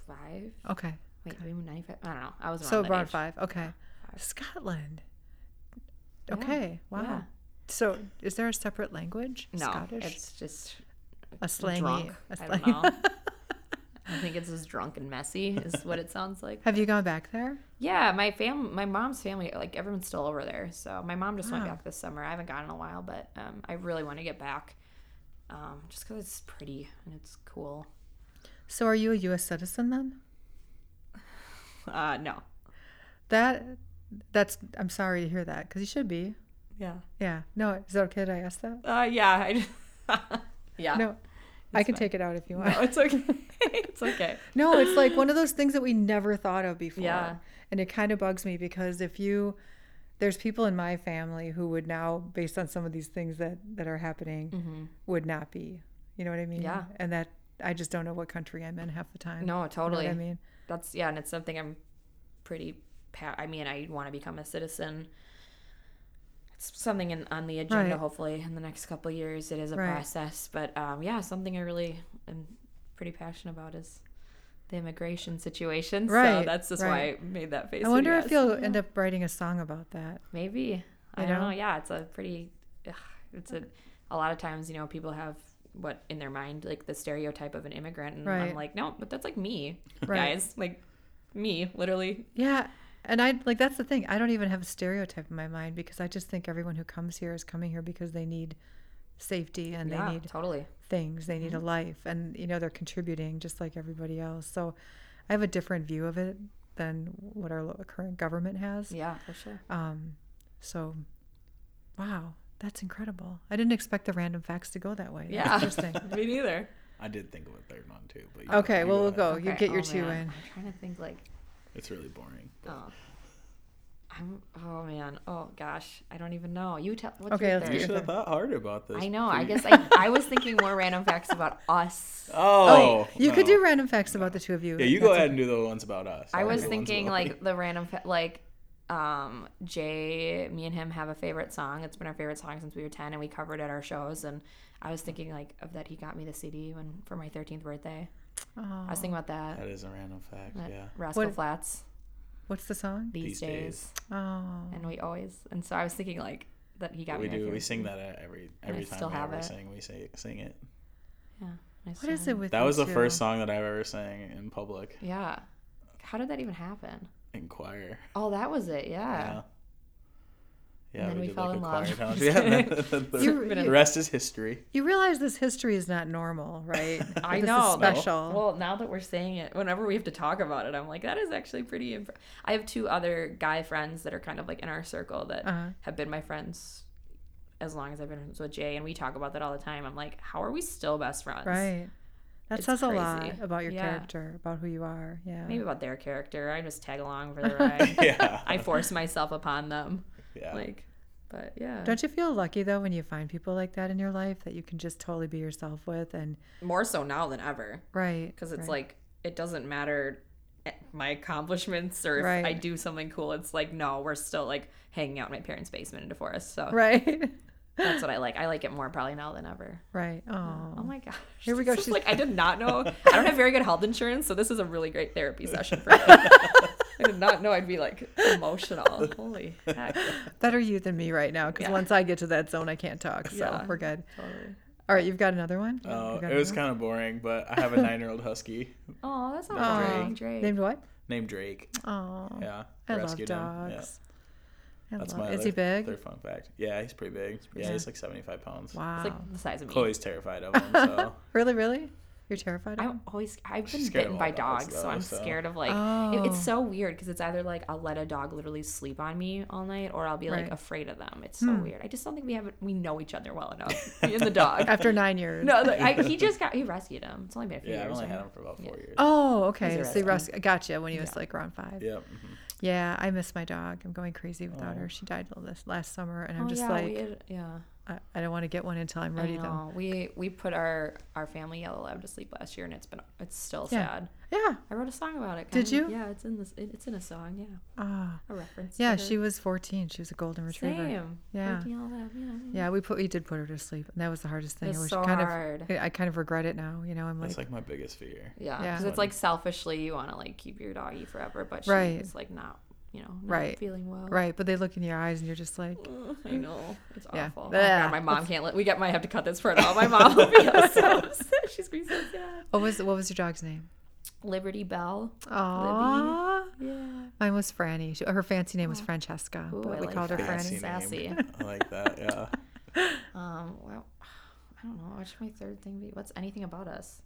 five.
Okay.
Wait, move '95? I don't know. I was around
So around
age.
five. Okay.
Five.
Scotland.
Yeah,
Okay. Wow.
yeah.
So is there a separate language?
No,
Scottish?
it's just
a slangy.
drunk.
a
I don't
slang-
know. I think it's just drunk and messy is what it sounds like.
Have you gone back there?
Yeah, my fam, my mom's family, like everyone's still over there. So my mom just went back this summer. I haven't gone in a while, but um, I really want to get back, um, just because it's pretty and it's cool.
So are you a U.S. citizen then?
Uh, no.
That that's. I'm sorry to hear that because you should be.
Yeah.
Yeah. No. Is that okay? Did I ask that?
Uh, yeah. I, yeah.
No. I can
fine.
take it out if you want.
No, it's okay. it's okay.
No, it's like one of those things that we never thought of before.
Yeah.
And it kind of bugs me because if you there's people in my family who would now based on some of these things that that are happening would not be. You know what I mean?
Mm-hmm. Yeah.
And that I just don't know what country I'm in half the time.
No,
You know
totally.
I mean?
That's yeah, and it's something I'm pretty. Pa- I mean, I want to become a citizen. It's something in, on the agenda.
Right.
Hopefully, in the next couple of years, it is a
Right.
process. But um, yeah, something I really am pretty passionate about is the immigration situation.
Right.
So that's just
right.
why I made that face.
I wonder if you'll end up writing a song about that.
Maybe. I
You
don't
know?
know. Yeah, it's a pretty. Ugh, it's a. A lot of times, you know, people have what in their mind like the stereotype of an immigrant, and
Right.
I'm like, no, but that's like me,
Right.
guys. Like me, literally.
Yeah. And I like that's the thing. I don't even have a stereotype in my mind because I just think everyone who comes here is coming here because they need safety and
yeah,
they need
totally.
things. They need a life, and you know they're contributing just like everybody else. So I have a different view of it than what our current government has.
Yeah, for sure.
Um, so, wow, that's incredible. I didn't expect the random facts to go that way. That's
Yeah,
interesting.
me neither.
I did think of a third one too, but you,
Okay,
you
well we'll
ahead.
go. You get your
oh,
two
man.
in.
I'm trying to think like,
It's really boring. but-
oh, I'm. Oh man. Oh gosh, I don't even know. You tell. What's
Okay,
your
let's
You
get
third?
should have thought harder about this.
I know. I guess I, I was thinking more random facts about us.
Oh, oh
you could do random facts about the two of you.
Yeah, you go
That's
ahead and do the ones about us.
I
I'll
was
do the ones
thinking like the random fa- like um Jay me and him have a favorite song. It's been our favorite song since we were 10 and we covered it at our shows and I was thinking like of that he got me the CD when for my 13th birthday.
Oh,
I was thinking about that.
That is a random fact.
that
Yeah.
Rascal
What-
Flatts
what's the song?
these,
These
days.
days.
Oh,
And we always and so I was thinking like that he got
we
me. my
do. We sing that at every
I
every time
still
we
have
ever
it.
sing. We say sing it.
Yeah. I
what
still
is it with
That
you
was the
two?
first song that I've ever sang in public.
Yeah. How did that even happen?
In choir.
Oh, that was it.
Yeah.
Yeah.
Yeah,
then we
did
fell
like
in love.
choir Yeah, the, the-
You-
the
you-
rest is history.
You realize this history is not normal, right?
I
This
know. but-
special.
Well, now that we're saying it, whenever we have to talk about it, I'm like, that is actually pretty. Imp-. I have two other guy friends that are kind of like in our circle that
Uh-huh.
have been my friends as long as I've been with Jay, and we talk about that all the time. I'm like, how are we still best friends?
Right. That
It's
says a lot about your
Yeah.
character, about who you are. Yeah.
Maybe about their character. I just tag along for the ride.
Yeah.
I force myself upon them.
Yeah.
Like, but yeah.
Don't you feel lucky though when you find people like that in your life that you can just totally be yourself with and
More so now than ever.
right
because it's
right.
like it doesn't matter my accomplishments or if
Right.
I do something cool. It's like no, we're still like hanging out in my parents' basement in DeForest. So
right
that's what I like. I like it more probably now than ever.
right. Oh.
Oh my gosh.
Here we go.
This
She's-
like I did not know. I don't have very good health insurance, so this is a really great therapy session for me. I did not know I'd be like emotional. Holy heck.
Better you than me right now, because
Yeah.
once I get to that zone, I can't talk. So
Yeah.
we're good.
Totally.
All right, you've got another one.
Oh,
You've
it was kind of boring, but I have a nine-year-old husky
Oh, that's not
Aw.
Drake. Drake.
Named what?
named Drake.
Oh,
Yeah,
I love
dogs. him. Yeah.
Dogs. I
That's my
Is
other,
he big?
Third fun fact. Yeah, he's pretty big. yeah,
big.
he's like 75 pounds.
Wow.
It's like the size of me.
Chloe's terrified of him, so
Really, really? You're terrified of
I'm always I've been
She's scared of
bitten by
dogs,
dogs, so I'm
so-
scared of like it-
Oh.
it's so weird because it's either like I'll let a dog literally sleep on me all night or I'll be like
Right.
afraid of them. It's so
Hmm.
weird. I just don't think we have we know each other well enough. Me and the dog.
After nine years.
no, like, I, he just got he rescued him. It's only been a few years.
yeah, I've only
right?
had him for about four
Yeah.
years.
Oh, okay.
He's a
So you
rescue.
gotcha when he was
Yeah.
like around five.
Yep. mhm.
Yeah, I miss my dog. I'm going crazy without
Oh.
her. She died this last summer, and I'm
Oh,
just
yeah,
like,
had- yeah.
I, I don't want to get one until I'm ready though.
We we put our our family yellow lab to sleep last year, and it's been it's still
Yeah.
sad.
Yeah.
I wrote a song about it.
Did
kinda-
you?
Yeah, it's in this. It, it's in a song. Yeah,
Ah.
a reference.
Yeah, she was 14. She was a golden retriever.
Same.
Yeah.
Working yellow lab, yeah.
Yeah, we put we did put her to sleep, and that was the hardest thing.
It's
I wish
so
kind
hard.
of I I kind of regret it now. You know, I'm like,
That's like my biggest fear.
Yeah,
Yeah.
because it's like selfishly you want to like keep your doggy forever, but she's
Right.
like not, you know, not
Right.
feeling well.
right, but they look in your eyes, and you're just like,
Ugh, I know it's
Yeah.
awful. Oh,
Blah.
My mom can't let. We get might have to cut this part out. My mom will be so. She's gonna be so sad.
what was what was your dog's name?
Liberty Bell.
Aww.
Yeah.
Mine was Franny. She, her fancy name was Francesca,
Ooh,
but
I
we
like
called her
that.
Fancy
Franny.
Sassy.
I like that. Yeah.
Um. Well, I don't know. What should my third thing be? What's anything about us?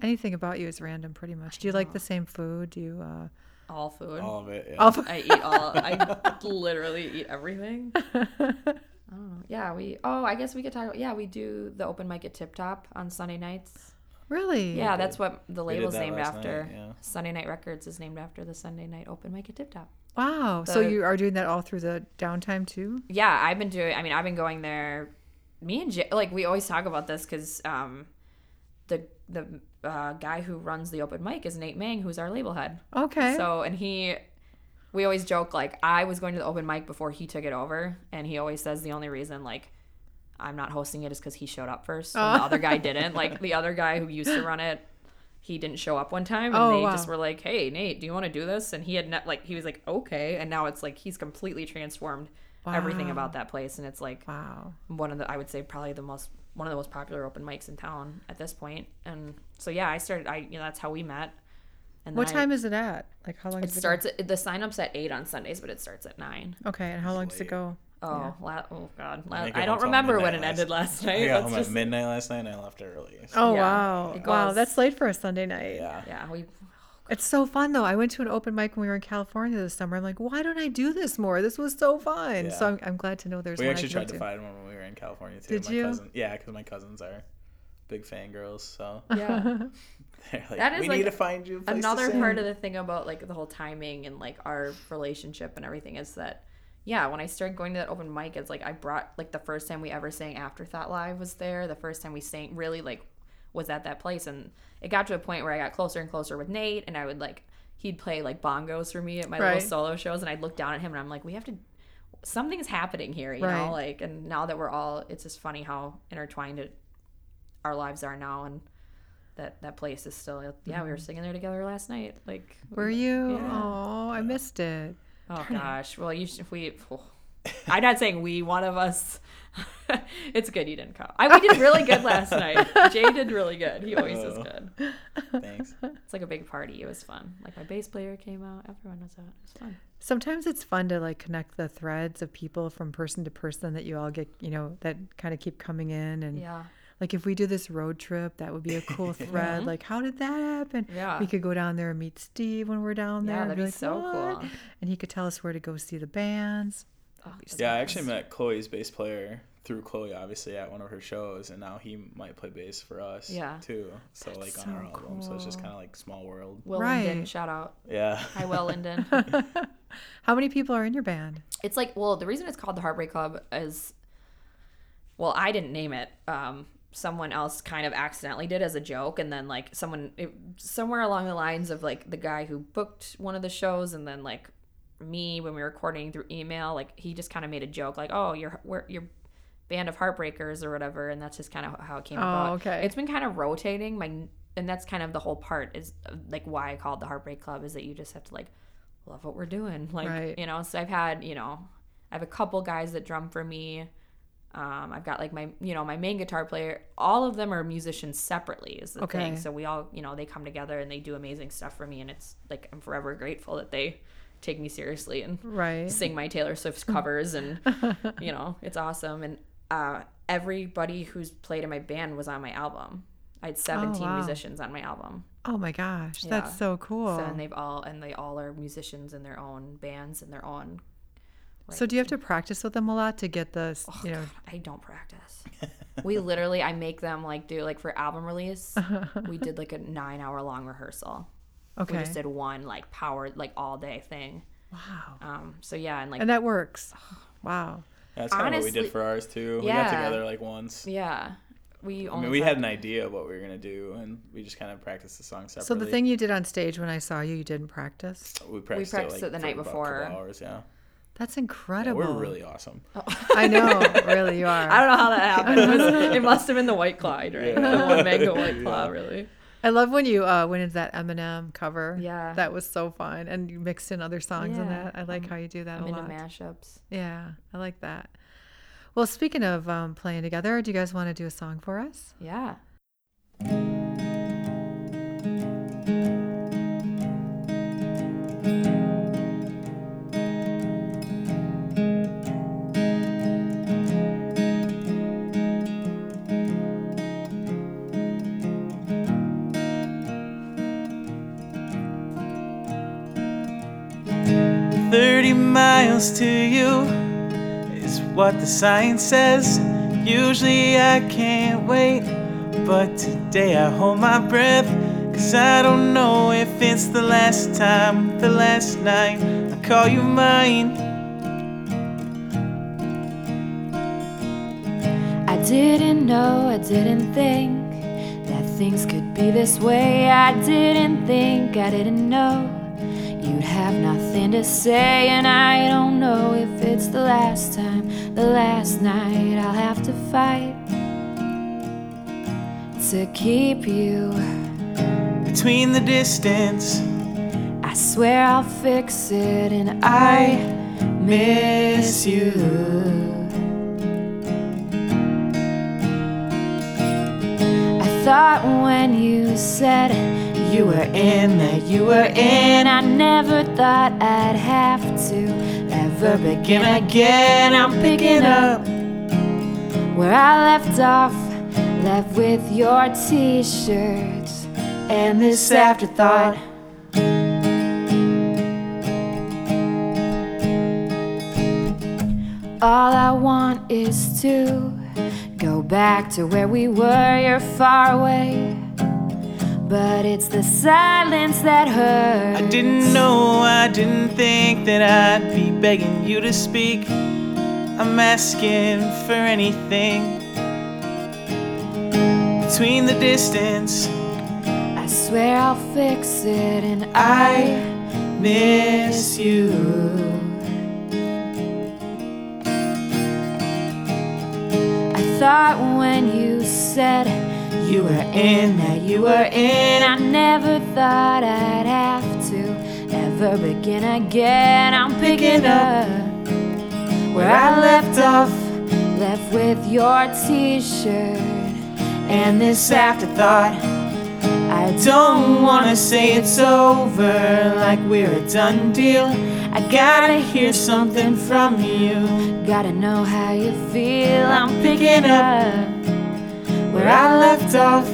Anything about you is random, pretty much. Do you like the same food? Do you? uh
All food.
All of it. Yeah.
all f-
I eat all. I literally eat everything. I don't know. Yeah, we. Oh, I guess we could talk. About, yeah, we do the open mic at Tip Top on Sunday nights.
really?
Yeah, that's what the label's named after.
night, yeah.
Sunday Night Records is named after the Sunday Night Open Mic at Tip Top.
Wow. so you are doing that all through the downtime too?
Yeah, I've been doing. I mean, I've been going there. Me and Jay, like we always talk about this because um, the the uh, guy who runs the open mic is Nate Mang, who's our label head.
Okay.
So and he, we always joke like I was going to the open mic before he took it over, and he always says the only reason like I'm not hosting it is because he showed up first, and
Oh.
the other guy didn't. Like the other guy who used to run it, he didn't show up one time, and
Oh,
they
wow.
just were like, "Hey, Nate, do you want to do this?" And he had ne- like he was like, "Okay," and now it's like he's completely transformed everything about that place, and it's like
wow.
one of the I would say probably the most one of the most popular open mics in town at this point. And so yeah, I started. I you know that's how we met. And
What
then I-
time is it at? Like how long?
it
does
starts at the sign up's at eight on Sundays, but it starts at nine.
Okay, and how long does it go?
Oh, la- oh God! La-
I
I don't remember when it
midnight
ended last night.
I got
Let's
home
just-
at midnight last night and I left early. so-
Oh
Yeah,
wow,
it
wow, that's late for a Sunday night.
yeah.
yeah, we
It's so fun though. I went to an open mic when we were in California this summer. I'm like, why don't I do this more? This was so fun. So I'm, I'm glad to know there's
We
one
actually
I can
tried
go
to find one when we were in California too.
Did
my
you?
Cousin, yeah, because my cousins are big fangirls, so
yeah.
they're like,
That is,
we
like,
need to find you a place
Another
sing."
part of the thing about like the whole timing and like our relationship and everything is that yeah, when I started going to that open mic, it's like I brought like the first time we ever sang Afterthought Live was there. The first time we sang really like was at that place, and it got to a point where I got closer and closer with Nate, and I would like he'd play like bongos for me at my
Right.
little solo shows, and I'd look down at him and I'm like, we have to. Something's happening here, you
Right.
know. Like, and now that we're all, it's just funny how intertwined it, our lives are now, and that that place is still. Yeah, we were mm-hmm. singing there together last night. Like,
Were you?
Yeah.
Oh, I missed it.
Oh gosh. Well, you should, if we. oh. I'm not saying we. One of us. it's good you didn't come. I we did really good last night. Jay did really good. He always is
Oh.
good.
Thanks.
It's like a big party. It was fun. Like my bass player came out. Everyone was out. It was fun.
Sometimes it's fun to like connect the threads of people from person to person that you all get, you know, that kind of keep coming in. And
Yeah.
like if we do this road trip, that would be a cool thread. Like, how did that happen?
Yeah.
We could go down there and meet Steve when we're down there.
Yeah, that'd be
like,
so
"What?"
cool.
And he could tell us where to go see the bands.
Oh,
Yeah, I actually met Chloe's bass player through Chloe, obviously, at one of her shows, and now he might play bass for us,
Yeah.
too. So like
That's
on our
so
album, so it's just kind of like small world.
Will Linden, shout out.
Yeah.
Hi, Will Linden.
How many people are in your band?
It's like, well, the reason it's called the Heartbreak Club is, well, I didn't name it. Um, someone else kind of accidentally did as a joke, and then like someone it, somewhere along the lines of like the guy who booked one of the shows, and then like me when we were recording through email, like he just kind of made a joke, like, oh, you're we're, you're band of heartbreakers or whatever, and that's just kind of how it came
Oh,
about.
okay.
It's been kind of rotating. My
and that's kind of the whole part is like why I called the Heartbreak Club is that you just have to like love what we're doing. Like,
Right.
you know, so I've had, you know, I have a couple guys that drum for me. Um, I've got like my, you know, my main guitar player. All of them are musicians separately, is the
Okay.
thing. So we all, you know, they come together and they do amazing stuff for me, and it's like I'm forever grateful that they take me seriously and
Right.
sing my Taylor Swift covers, and you know, it's awesome. And uh, everybody who's played in my band was on my album. I had 17
wow.
musicians on my album.
Oh my gosh,
Yeah.
that's so cool.
So and they've all and they all are musicians in their own bands and their own.
So do you have to practice with them a lot to get the,
Oh,
you know,
I don't practice. we literally, I make them like do like for album release. we did like a nine hour long rehearsal.
Okay.
We just did one like power like all day thing.
wow.
Um. So yeah, and like
And that works. Wow.
That's kind of what we did for ours too. We got together like once.
yeah, we
I mean, we had an idea of what we were gonna do, and we just kind of practiced the song separately.
So the thing you did on stage when I saw you, you didn't practice.
we practiced,
practiced
it,
it the night
for about a
before.
couple hours, yeah.
That's
yeah.
incredible.
We're really awesome.
I know, really, you are.
I don't know how that happened. It, was, it must have been the White Claw, right?
Yeah.
The one mango White Claw, really.
I love when you uh, went into that Eminem cover.
Yeah.
That was so fun. And you mixed in other songs in that. I like how you do that
I'm
a
into
lot.
mashups.
Yeah, I like that. Well, speaking of um, playing together, do you guys want to do a song for us?
Yeah.
Miles to you is what the sign says. Usually I can't wait, but today I hold my breath. Cause I don't know if it's the last time, the last night I call you mine.
I didn't know, I didn't think that things could be this way. I didn't think, I didn't know you'd have nothing to say. And I don't know if it's the last time, the last night I'll have to fight to keep you.
Between the distance,
I swear I'll fix it, and I miss you. I thought when you said you were in that you were in, I never thought I'd have to ever begin again. I'm picking up where I left off, left with your t shirts and this afterthought. All I want is to go back to where we were. You're far away, but it's the silence that hurts.
I didn't know, I didn't think that I'd be begging you to speak. I'm asking for anything. Between the distance,
I swear I'll fix it, and I
miss you.
I thought when you said you were in that you were in, I never thought I'd have to ever begin again. I'm picking up where I left off, left with your t shirt and this afterthought. I don't wanna say it's over like we're a done deal. I gotta hear something from you. Gotta know how you feel. I'm picking up where I left off,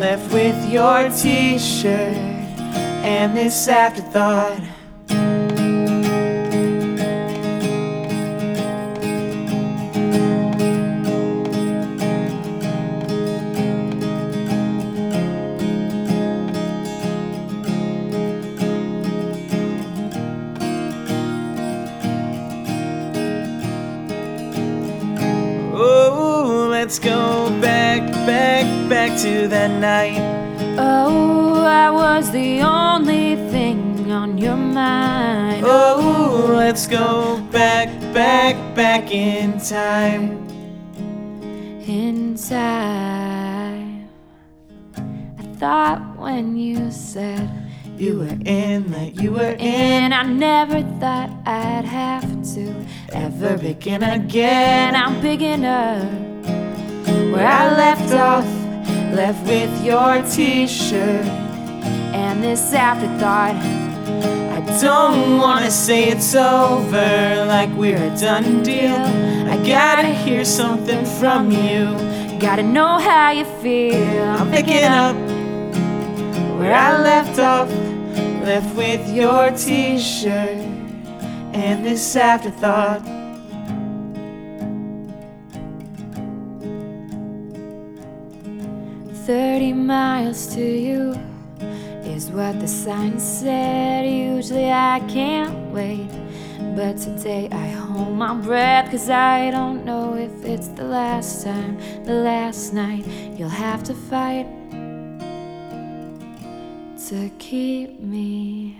left with your t shirt and this afterthought.
Back, back to that night.
Oh, I was the only thing on your mind.
Oh, let's go back, back, back in time.
in time. I
thought when you said
You were in that you were in.
I never thought I'd have to ever begin again. I'm picking up where I left off, left with your t-shirt and this afterthought. I
Don't wanna say it's over like we're a done deal. I gotta hear something from you.
gotta know how you feel.
I'm picking up where I left off, left with your t-shirt and this afterthought.
Thirty miles to you is what the sign said. Usually I can't wait, but today I hold my breath. Cause I don't know if it's the last time, the last night you'll have to fight to keep me.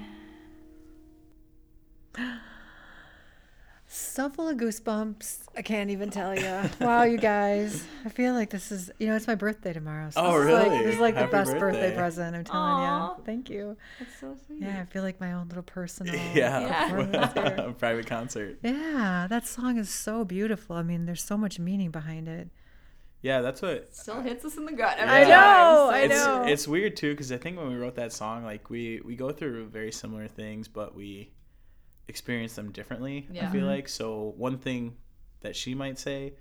So full of goosebumps. I can't even tell you. wow, you guys. I feel like this is, you know, it's my birthday tomorrow. So
Oh,
this is like-
really?
this is like the best birthday.
birthday.
present. I'm telling
Aw.
you. Thank you.
That's so sweet.
Yeah, I feel like my own little personal.
Yeah,
performance here.
private concert.
Yeah, that song is so beautiful. I mean, there's so much meaning behind it.
Yeah, that's what
Still hits us in the gut.
I
Every
know,
time,
I
so-
it's,
know.
It's weird too because I think when we wrote that song, like we we go through very similar things, but we experience them differently. I feel like so one thing that she might say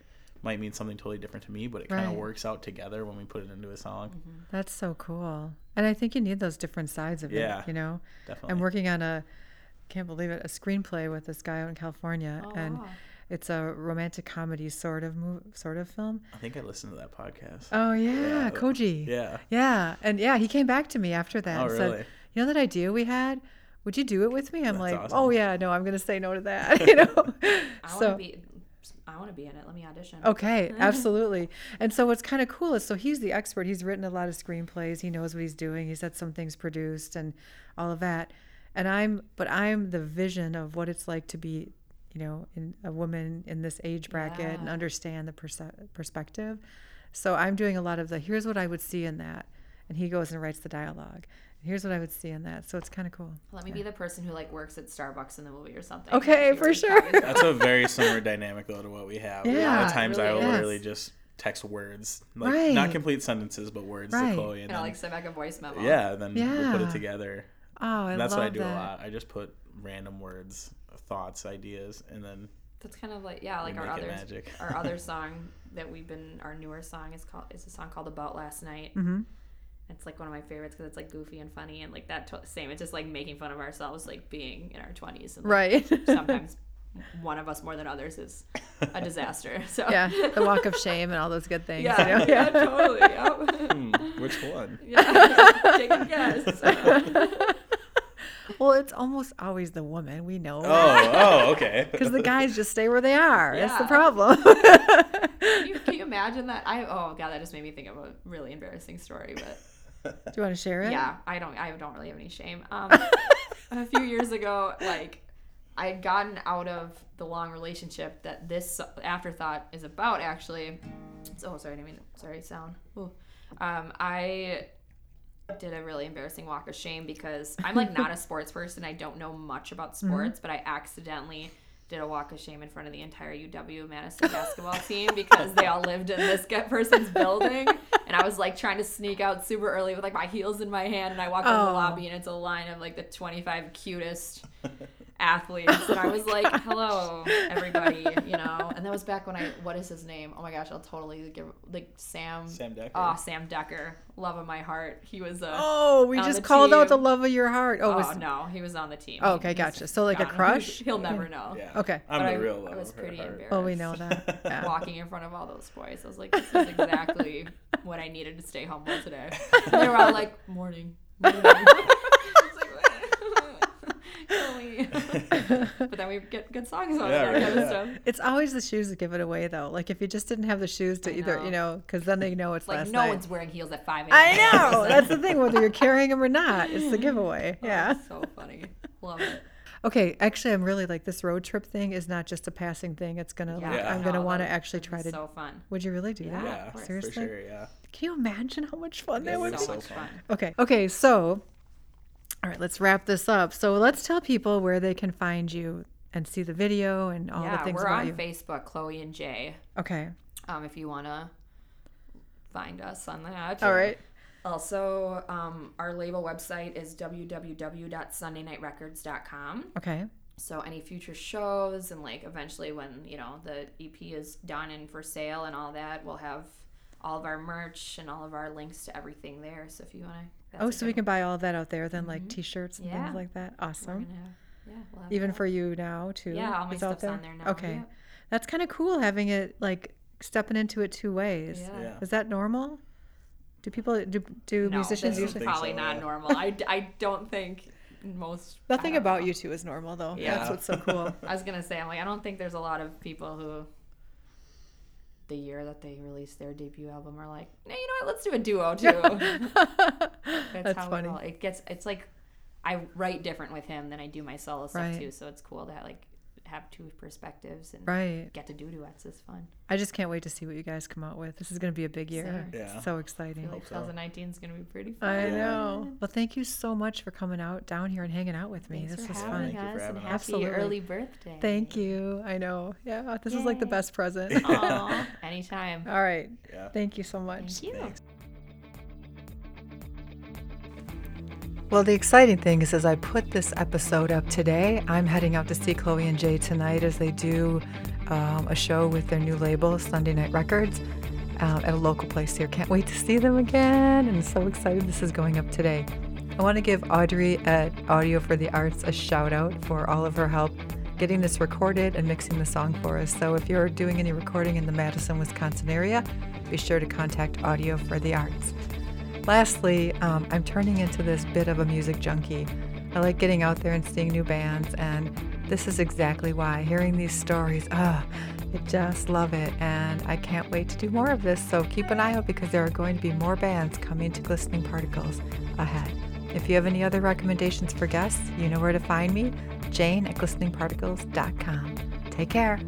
might mean something totally different to me, but it kind of works out together when we put it into a song. Mm-hmm.
That's so cool. And I think you need those different sides of
Yeah.
it, you know?
Definitely.
I'm working on a, can't believe it, a screenplay with this guy out in California.
Oh,
and
wow.
it's a romantic comedy sort of move, sort of film.
I think I listened to that podcast.
Oh, yeah,
Yeah.
Koji.
yeah.
Yeah, and yeah, he came back to me after that
Oh,
and
really?
said, "You know that idea we had? Would you do it with me?" I'm
That's
like,
awesome.
"Oh yeah, no, I'm gonna say no to that." you know.
I
so
want to be. I want to be in it. Let me audition.
okay, absolutely. And so what's kind of cool is so he's the expert. He's written a lot of screenplays. He knows what he's doing. He's had some things produced and all of that. And I'm, but I'm the vision of what it's like to be, you know, in a woman in this age bracket and understand the perse- perspective. So I'm doing a lot of the here's what I would see in that, and he goes and writes the dialogue. Here's what I would see in that. So it's kind of cool.
Let me be the person who like works at Starbucks in the movie or something.
Okay,
She
for
really
sure.
copies
That's a very similar dynamic though to what we have. Yeah, a lot of
it
times I will
is.
literally just text words, like
Right.
not complete sentences, but words
Right.
to Chloe, and,
And I'll
then,
like send back a voice memo.
yeah, and then we'll put it together.
Oh, I
And that's
love
what I do
that.
a lot. I just put random words, thoughts, ideas, and then
That's kind of like yeah, like our other
magic.
our other song that we've been our newer song is called is a song called About Last Night.
Mm-hmm.
It's like one of my favorites because it's like goofy and funny and like that to- same. It's just like making fun of ourselves, like being in our twenties and like,
Right.
sometimes one of us more than others is a disaster. So
yeah, the walk of shame and all those good things.
yeah,
you know?
yeah, totally. Yep.
hmm, which one?
yeah, take a guess.
Well, it's almost always the woman. We know.
Oh, oh, okay.
Because the guys just stay where they are. That's the problem.
Can you, can you imagine that? I oh god, that just made me think of a really embarrassing story, but.
Do you want to share it?
Yeah, I don't. I don't really have any shame. Um, a few years ago, like I had gotten out of the long relationship that this afterthought is about. Actually, so oh, sorry. I mean sorry. Sound. Ooh. Um, I did a really embarrassing walk of shame because I'm like not a sports person. I don't know much about sports, but I accidentally did a walk of shame in front of the entire UW Madison basketball team because they all lived in this person's building. And I was like trying to sneak out super early with like my heels in my hand. And I walked in the
Oh.
lobby and it's a line of like the 25 cutest athletes. And I was oh like, hello, everybody, you know. And that was back when I, what is his name? Oh my gosh, I'll totally give, like Sam.
Sam Decker.
Oh, Sam Decker. Love of my heart. He was a.
Oh, we just
the
called out the love of your heart. Oh,
Oh,
was,
no, he was on the team.
Oh, okay, gotcha. So, like a crush?
He'll never know.
Yeah.
Okay.
I'm
But
the
I,
real love
I was pretty
heart.
embarrassed.
oh, we know that. Yeah.
Walking in front of all those boys, I was like, "This is exactly what I needed to stay humble today." And they were all like, "Morning." morning." I was like, "Kill me." But then we get good songs on
Yeah,
it,
right,
kind of
yeah.
stuff.
It's always the shoes that give it away, though. Like if you just didn't have the shoes to
I
either,
know.
you know, because then they know it's
Like
last
no
night.
one's wearing heels at five a.m.
I know. That's the thing. Whether you're carrying them or not, it's the giveaway.
Oh,
Yeah.
so funny. Love it.
Okay. Actually, I'm really like this road trip thing is not just a passing thing. It's gonna.
Yeah,
Like,
Yeah.
I'm gonna
no,
want to actually try to.
So fun.
Would you really do
Yeah.
that?
Yeah,
of course.
for
Seriously?
sure. Yeah.
Can you imagine how much fun that
That
would
would
be?
so
so
much
fun.
fun.
Okay. Okay. So, all right, let's wrap this up. So, let's tell people where they can find you and see the video and all
yeah,
the things
we're on
you.
Facebook, Chloe and Jay.
Okay.
Um, if you want to find us on that.
All right.
Also, um, our label website is www.sundaynightrecords.com.
Okay.
So any future shows and like eventually when you know the EP is done and for sale and all that, we'll have all of our merch and all of our links to everything there. So if you want to,
Oh, so we can buy all of that out there then, like T-shirts and
Mm-hmm. Yeah.
things like that. Awesome.
have, yeah, we'll
Even
that.
for you now too.
Yeah, all my
It's out
stuff's on there now,
Okay.
yep.
That's kind of cool having it like stepping into it two ways.
Yeah.
Yeah.
Is that normal? Do people do do
no,
musicians
this
usually?
think
probably
so,
not
yeah.
normal. I, I don't think most.
Nothing about
know.
you two is normal though.
Yeah.
That's what's so cool.
I was gonna say, I'm like, I don't think there's a lot of people who, the year that they released their debut album, are like, hey, you know what? Let's do a duo too. That's,
That's
how
funny.
It, all, it gets. It's like I write different with him than I do my solo stuff
Right.
too. So it's cool to like have two perspectives and
Right.
get to do duets is fun.
I just can't wait to see what you guys come out with. This is going to be a big year.
Same.
Yeah.
So
I
exciting.
feel like 2019 is gonna be pretty fun.
I know. Well, thank you so much for coming out down here and hanging out with me.
Thanks
this
for
was
having
fun.
Thank you for
us and
having us.
happy
Absolutely.
early birthday.
Thank you. I know. Yeah, this is like the best present.
Aw, anytime.
All right.
Yeah.
Thank you so much.
Thank you.
Thanks.
Well, the exciting thing is, as I put this episode up today, I'm heading out to see Chloe and Jay tonight as they do um, a show with their new label, Sunday Night Records, um, at a local place here. Can't wait to see them again, I'm so excited this is going up today. I want to give Audrey at Audio for the Arts a shout out for all of her help getting this recorded and mixing the song for us. So if you're doing any recording in the Madison, Wisconsin area, be sure to contact Audio for the Arts. Lastly, um, I'm turning into this bit of a music junkie. I like getting out there and seeing new bands, and this is exactly why. Hearing these stories, ah, I just love it, and I can't wait to do more of this. So keep an eye out because there are going to be more bands coming to Glistening Particles ahead. If you have any other recommendations for guests, you know where to find me Jane at glisteningparticles.com. Take care.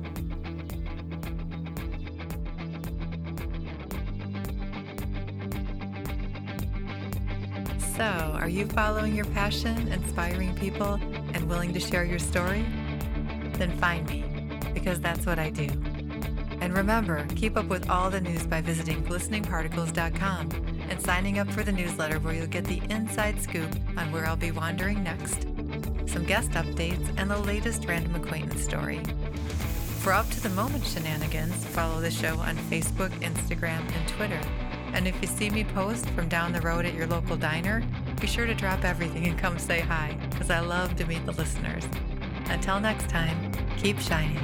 So, are you following your passion, inspiring people, and willing to share your story? Then find me, because that's what I do. And remember, keep up with all the news by visiting glisteningparticles.com and signing up for the newsletter where you'll get the inside scoop on where I'll be wandering next, some guest updates, and the latest random acquaintance story. For up to the moment shenanigans, follow the show on Facebook, Instagram, and Twitter. And if you see me post from down the road at your local diner, be sure to drop everything and come say hi, because I love to meet the listeners. Until next time, keep shining.